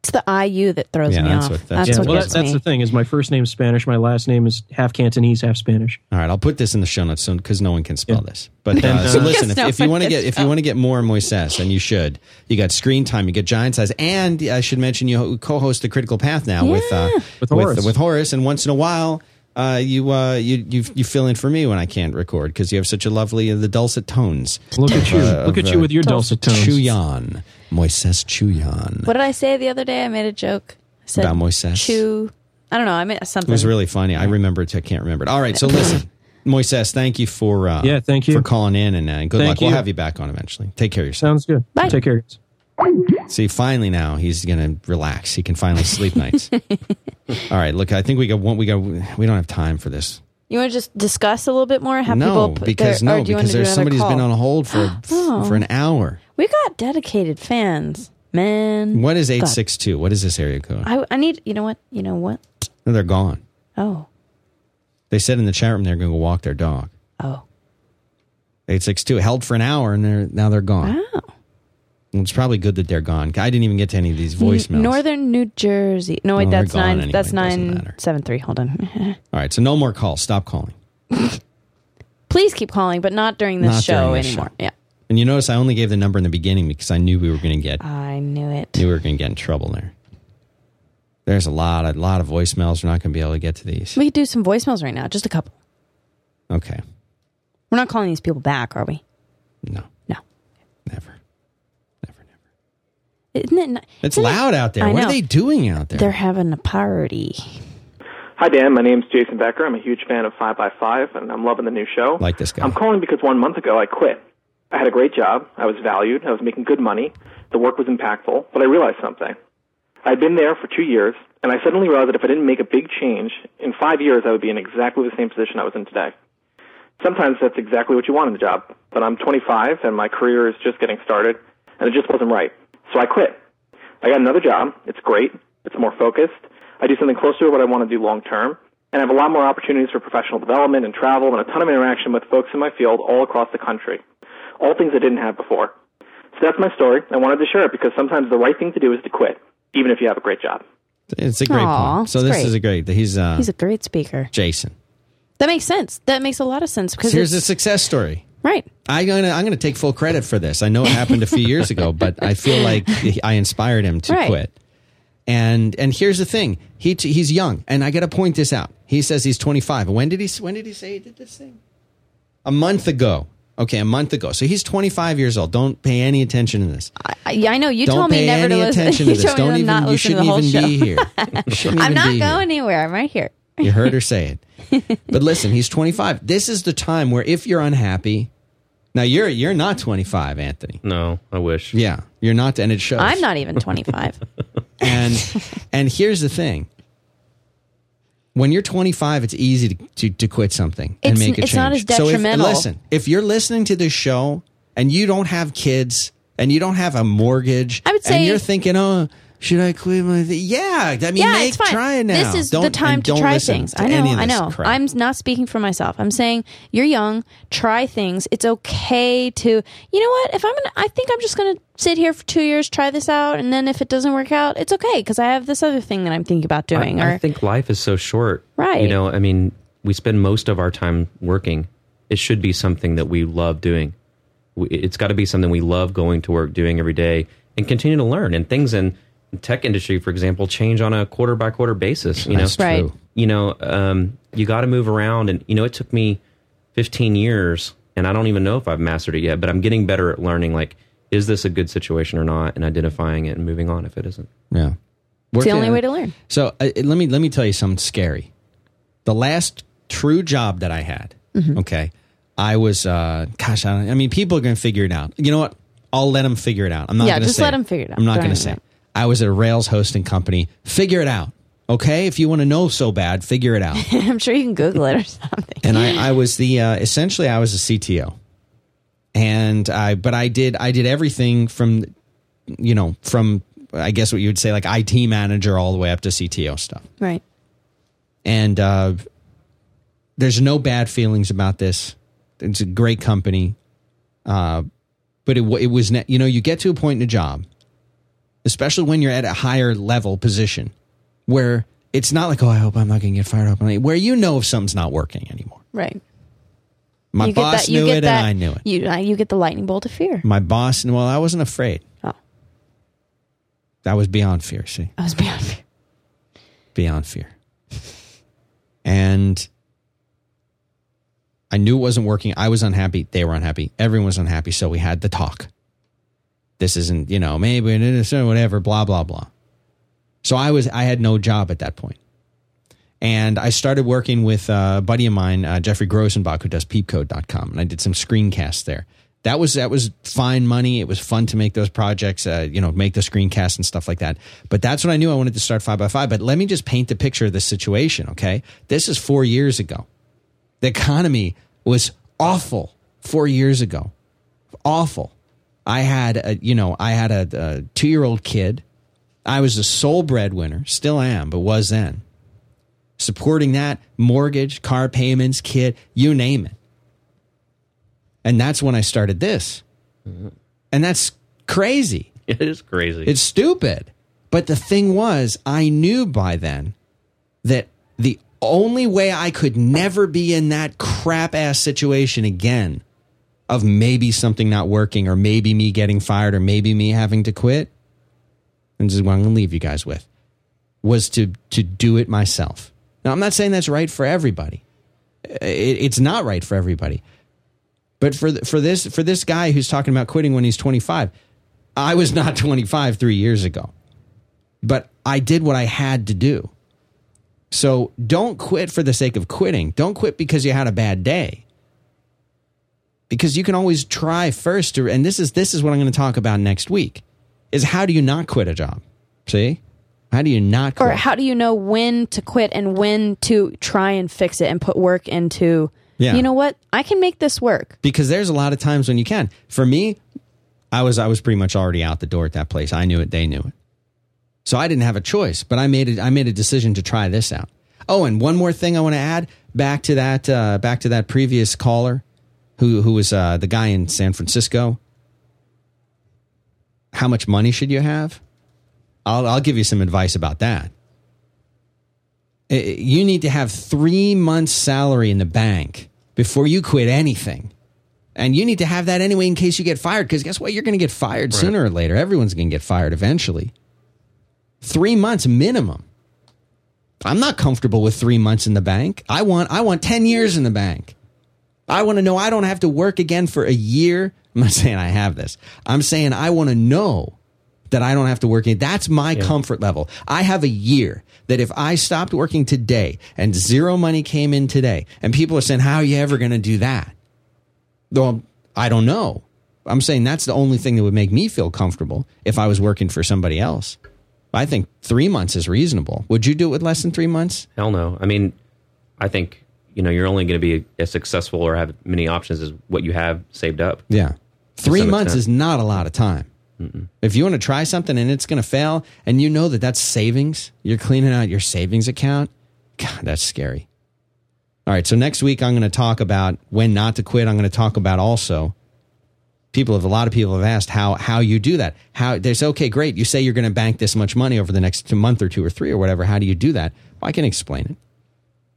It's the IU that throws Yeah, me that's off. what- that's that's- Yeah, what well, gets that, that's me. the thing. Is my first name's Spanish. My last name is half Cantonese, half Spanish. All right, I'll put this in the show notes because no one can spell Yeah. this. But uh, And, so listen, if, no if you want to get if you want to get more Moises, and you should, you got screen time, you get giant size, and I should mention you co-host the Critical Path now with uh, With Horace. with Horace, and once in a while. Uh, you, uh, you you you fill in for me when I can't record because you have such a lovely uh, the dulcet tones. Look at you. Uh, Look of, at you uh, with your dulcet tones. Chiullan, Moises Chiullan. What did I say the other day? I made a joke. I said About Moises? Chew. I don't know. I made something. It was really funny. I remember it. I can't remember it. All right, so listen, Moises, thank you for uh, Yeah, thank you. for calling in, and uh, good Thank luck. We'll have you back on eventually. Take care of yourself. Sounds good. Bye. Take care. See, finally now he's gonna relax. He can finally sleep nights. All right, look, I think we got one. We got. We don't have time for this. You want to just discuss a little bit more? Have no, people because no, do you want because there's somebody who's been on hold for Oh. for an hour. We got dedicated fans, man. What is eight six two? What is this area code? I, I need. You know what? You know what? No, they're gone. Oh, They said in the chat room they're going to go walk their dog. Oh. Eight six two held for an hour, and they're now they're gone. wow. It's probably good that they're gone. I didn't even get to any of these voicemails. Northern New Jersey. No, wait, that's nine. anyway. That's nine seven three. Hold on. All right, so no more calls. Stop calling. Please keep calling, but not during this Not show during this anymore. show. Yeah, And you notice I only gave the number in the beginning because I knew we were going to get I knew it. knew we were going to get in trouble there. There's a lot, a lot of voicemails. We're not going to be able to get to these. We could do some voicemails right now. Just a couple. Okay, We're not calling these people back, are we? no, No. never, never, never. Isn't it? Not, It's isn't it- loud out there. I What know. are they doing out there? They're having a party. Hi, Dan. My name's Jason Becker. I'm a huge fan of 5x5, and I'm loving the new show. like this guy. I'm calling because one month ago I quit. I had a great job. I was valued. I was making good money. The work was impactful. But I realized something. I'd been there for two years, and I suddenly realized that if I didn't make a big change, in five years I would be in exactly the same position I was in today. Sometimes that's exactly what you want in a job. But I'm 25, and my career is just getting started, and it just wasn't right. So I quit. I got another job. It's great. It's more focused. I do something closer to what I want to do long term, and I have a lot more opportunities for professional development and travel and a ton of interaction with folks in my field all across the country. All things I didn't have before. So that's my story. I wanted to share it because sometimes the right thing to do is to quit, even if you have a great job. it's a great Aw, point. So this great. is a great. He's uh, He's a great speaker. Jason. That makes sense. That makes a lot of sense because Here's a success story. Right. I'm gonna I'm gonna take full credit for this. I know it happened a few years ago, but I feel like I inspired him to Right. quit. And and here's the thing. He he's young, and I got to point this out. He says he's 25. When did he when did he say he did this thing? A month ago. Okay, a month ago. So he's 25 years old. Don't pay any attention to this. I, yeah, I know you Don't told me never to listen. attention you to this. told me Don't even. not You listen to the whole even show. be here. I'm not going anywhere. I'm right here. You heard her say it. But listen, he's 25. This is the time where if you're unhappy, now you're you're not 25, Anthony. No, I wish. Yeah, you're not, and it shows. I'm not even 25. And and here's the thing: when you're 25, it's easy to to, to quit something and It's- make a it's change. not as So if, detrimental. listen, if you're listening to this show and you don't have kids and you don't have a mortgage, I would say- and you're thinking, oh. Should I quit my? Th-? Yeah, I mean, yeah, make, it's fine. try it now. This is Don't- the time to try things. to I know. any I know. crap. I'm not speaking for myself. I'm saying you're young. Try things. It's okay to. You know what? If I'm gonna, I think I'm just gonna sit here for two years, try this out, and then if it doesn't work out, it's okay because I have this other thing that I'm thinking about doing. I, or I think life is so short. Right. You know, I mean, we spend most of our time working. It should be something that we love doing. We- It's got to be something we love going to work, doing every day, and continue to learn. And things in the tech industry, for example, change on a quarter by quarter basis. You That's know, Right. you know, um, you got to move around. And you know, it took me 15 years, and I don't even know if I've mastered it yet. But I'm getting better at learning. Like, is this a good situation or not, and identifying it and moving on if it isn't. Yeah, it's the only Working- way to learn. So uh, let me let me tell you something scary. The last true job that I had, Mm-hmm. okay, I was. Uh, gosh, I, don't, I mean, people are going to figure it out. You know what? I'll let them figure it out. I'm not. Yeah, gonna just say them figure it out. I'm not going to even say. I was at a Rails hosting company. Figure it out. Okay, if you want to know so bad, figure it out. I'm sure you can Google it or something. and I, I was the uh, essentially I was a CTO. and I but I did I did everything from you know from I guess what you would say like IT manager all the way up to CTO stuff. Right. And uh, there's no bad feelings about this. It's a great company, uh, but it it was ne- you know you get to a point in a job, especially when you're at a higher level position, where it's not like oh I hope I'm not going to get fired up, where you know if something's not working anymore. Right. My You boss that- knew it, that- and I knew it. You uh, you get the lightning bolt of fear. My boss, well, I wasn't afraid. Oh. That was beyond fear. See, I was beyond fear. beyond fear. And I knew it wasn't working. I was unhappy. They were unhappy. Everyone was unhappy. So we had the talk. This isn't, you know, maybe whatever, blah, blah, blah. So I was, I had no job at that point. And I started working with a buddy of mine, uh, Geoffrey Grosenbach, who does peepcode.com. And I did some screencasts there. That was that was fine money. It was fun to make those projects, uh, you know, make the screencasts and stuff like that. But that's when I knew I wanted to start five by five. But let me just paint the picture of the situation. Okay, this is four years ago. The economy was awful four years ago. Awful. I had a, you know, I had a, a two year old kid. I was the sole breadwinner, still am, but was then. Supporting that mortgage, car payments, kid, you name it. And that's when I started this. And that's crazy. It is crazy. It's stupid. But the thing was, I knew by then that the only way I could never be in that crap ass situation again of maybe something not working or maybe me getting fired or maybe me having to quit, and this is what I'm going to leave you guys with, was to, to do it myself. Now, I'm not saying that's right for everybody. It, it's not right for everybody. But for for this for this guy who's talking about quitting when he's 25, I was not 25 3 years ago. But I did what I had to do. So don't quit for the sake of quitting. Don't quit because you had a bad day. Because you can always try first to and this is this is what I'm going to talk about next week. Is how do you not quit a job? See? How do you not quit? Or how do you know when to quit and when to try and fix it and put work into? Yeah. You know what? I can make this work. because there's a lot of times when you can. For me, I was I was pretty much already out the door at that place. I knew it, they knew it. So I didn't have a choice, but I made it I made a decision to try this out. Oh, and one more thing I want to add back to that uh, back to that previous caller who who was uh, the guy in San Francisco. How much money should you have? I'll I'll give you some advice about that. You need to have 3 months salary in the bank before you quit anything. And you need to have that anyway in case you get fired. Because guess what? You're going to get fired sooner or later. Everyone's going to get fired eventually. Three months minimum. I'm not comfortable with three months in the bank. I want I want ten years in the bank. I want to know I don't have to work again for a year. I'm not saying I have this. I'm saying I want to know that I don't have to work. again. That's my comfort level. I have a year that if I stopped working today and zero money came in today, and people are saying, "How are you ever going to do that?" Well, I don't know. I'm saying that's the only thing that would make me feel comfortable if I was working for somebody else. I think three months is reasonable. Would you do it with less than three months? Hell no. I mean, I think you know you're only going to be as successful or have many options as what you have saved up. Yeah. Three months extent. is not a lot of time. If you want to try something and it's going to fail and you know that that's savings, you're cleaning out your savings account, God, that's scary. All right. So next week, I'm going to talk about when not to quit. I'm going to talk about also people have a lot of people have asked how how you do that. How they say, okay, great. You say you're going to bank this much money over the next month or two or three or whatever. How do you do that? Well, I can explain it.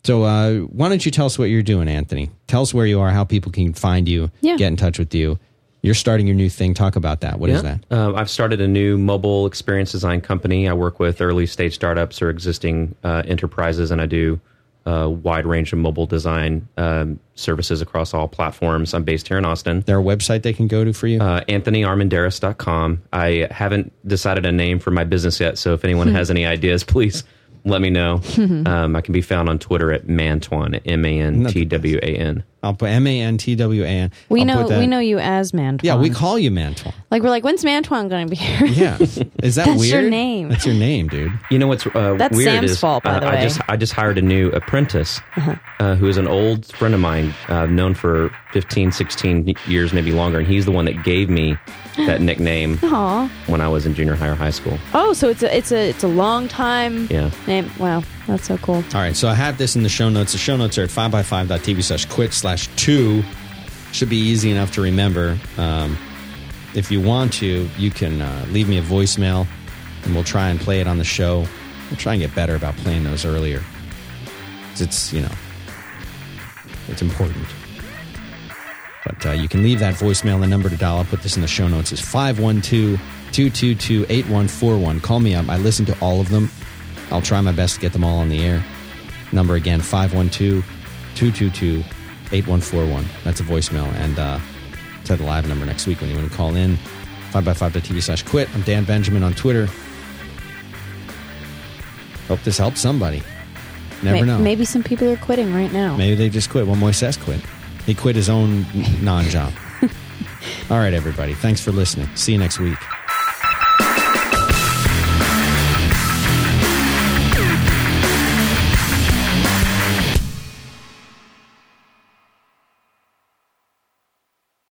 So uh, why don't you tell us what you're doing, Anthony? Tell us where you are, how people can find you, Yeah. get in touch with you. You're starting your new thing. Talk about that. What is Yeah. that? Um, I've started a new mobile experience design company. I work with early stage startups or existing uh, enterprises, and I do a wide range of mobile design um, services across all platforms. I'm based here in Austin. There a website they can go to for you? Uh, AnthonyArmendariz.com. I haven't decided a name for my business yet, so if anyone has any ideas, please let me know. um, I can be found on Twitter at Mantwan, M A N T W A N. I'll put M A N T W A N. We I'll know put that- we know you as Mantwan. Yeah, we call you Mantwan. like we're like when's Mantwan going to be here? Yeah, is that That's weird? your name. That's your name, dude. You know what's uh, That's weird Sam's is fault, by uh, the I just I just hired a new apprentice uh, who is an old friend of mine, uh, known for 15, 16 years, maybe longer, and he's the one that gave me that nickname Aw. when I was in junior high or high school. Oh, so it's a it's a it's a long time Yeah. name. Wow, that's so cool. All right, so I have this in the show notes. The show notes are at 5by5.tv slash quit slash 2. Should be easy enough to remember. Um, if you want to, you can uh, leave me a voicemail and we'll try and play it on the show. We'll try and get better about playing those earlier. it's, you know, it's important. But uh, you can leave that voicemail. The number to dial, I'll put this in the show notes, is 512 222 8141. Call me up. I listen to all of them. I'll try my best to get them all on the air. Number again, 512 222 8141. That's a voicemail. And uh, to the live number next week when you want to call in. 5by5.tv slash quit. I'm Dan Benjamin on Twitter. Hope this helps somebody. Never May- know. Maybe some people are quitting right now. Maybe they just quit. Well, Moises quit. He quit his own non job. All right, everybody. Thanks for listening. See you next week.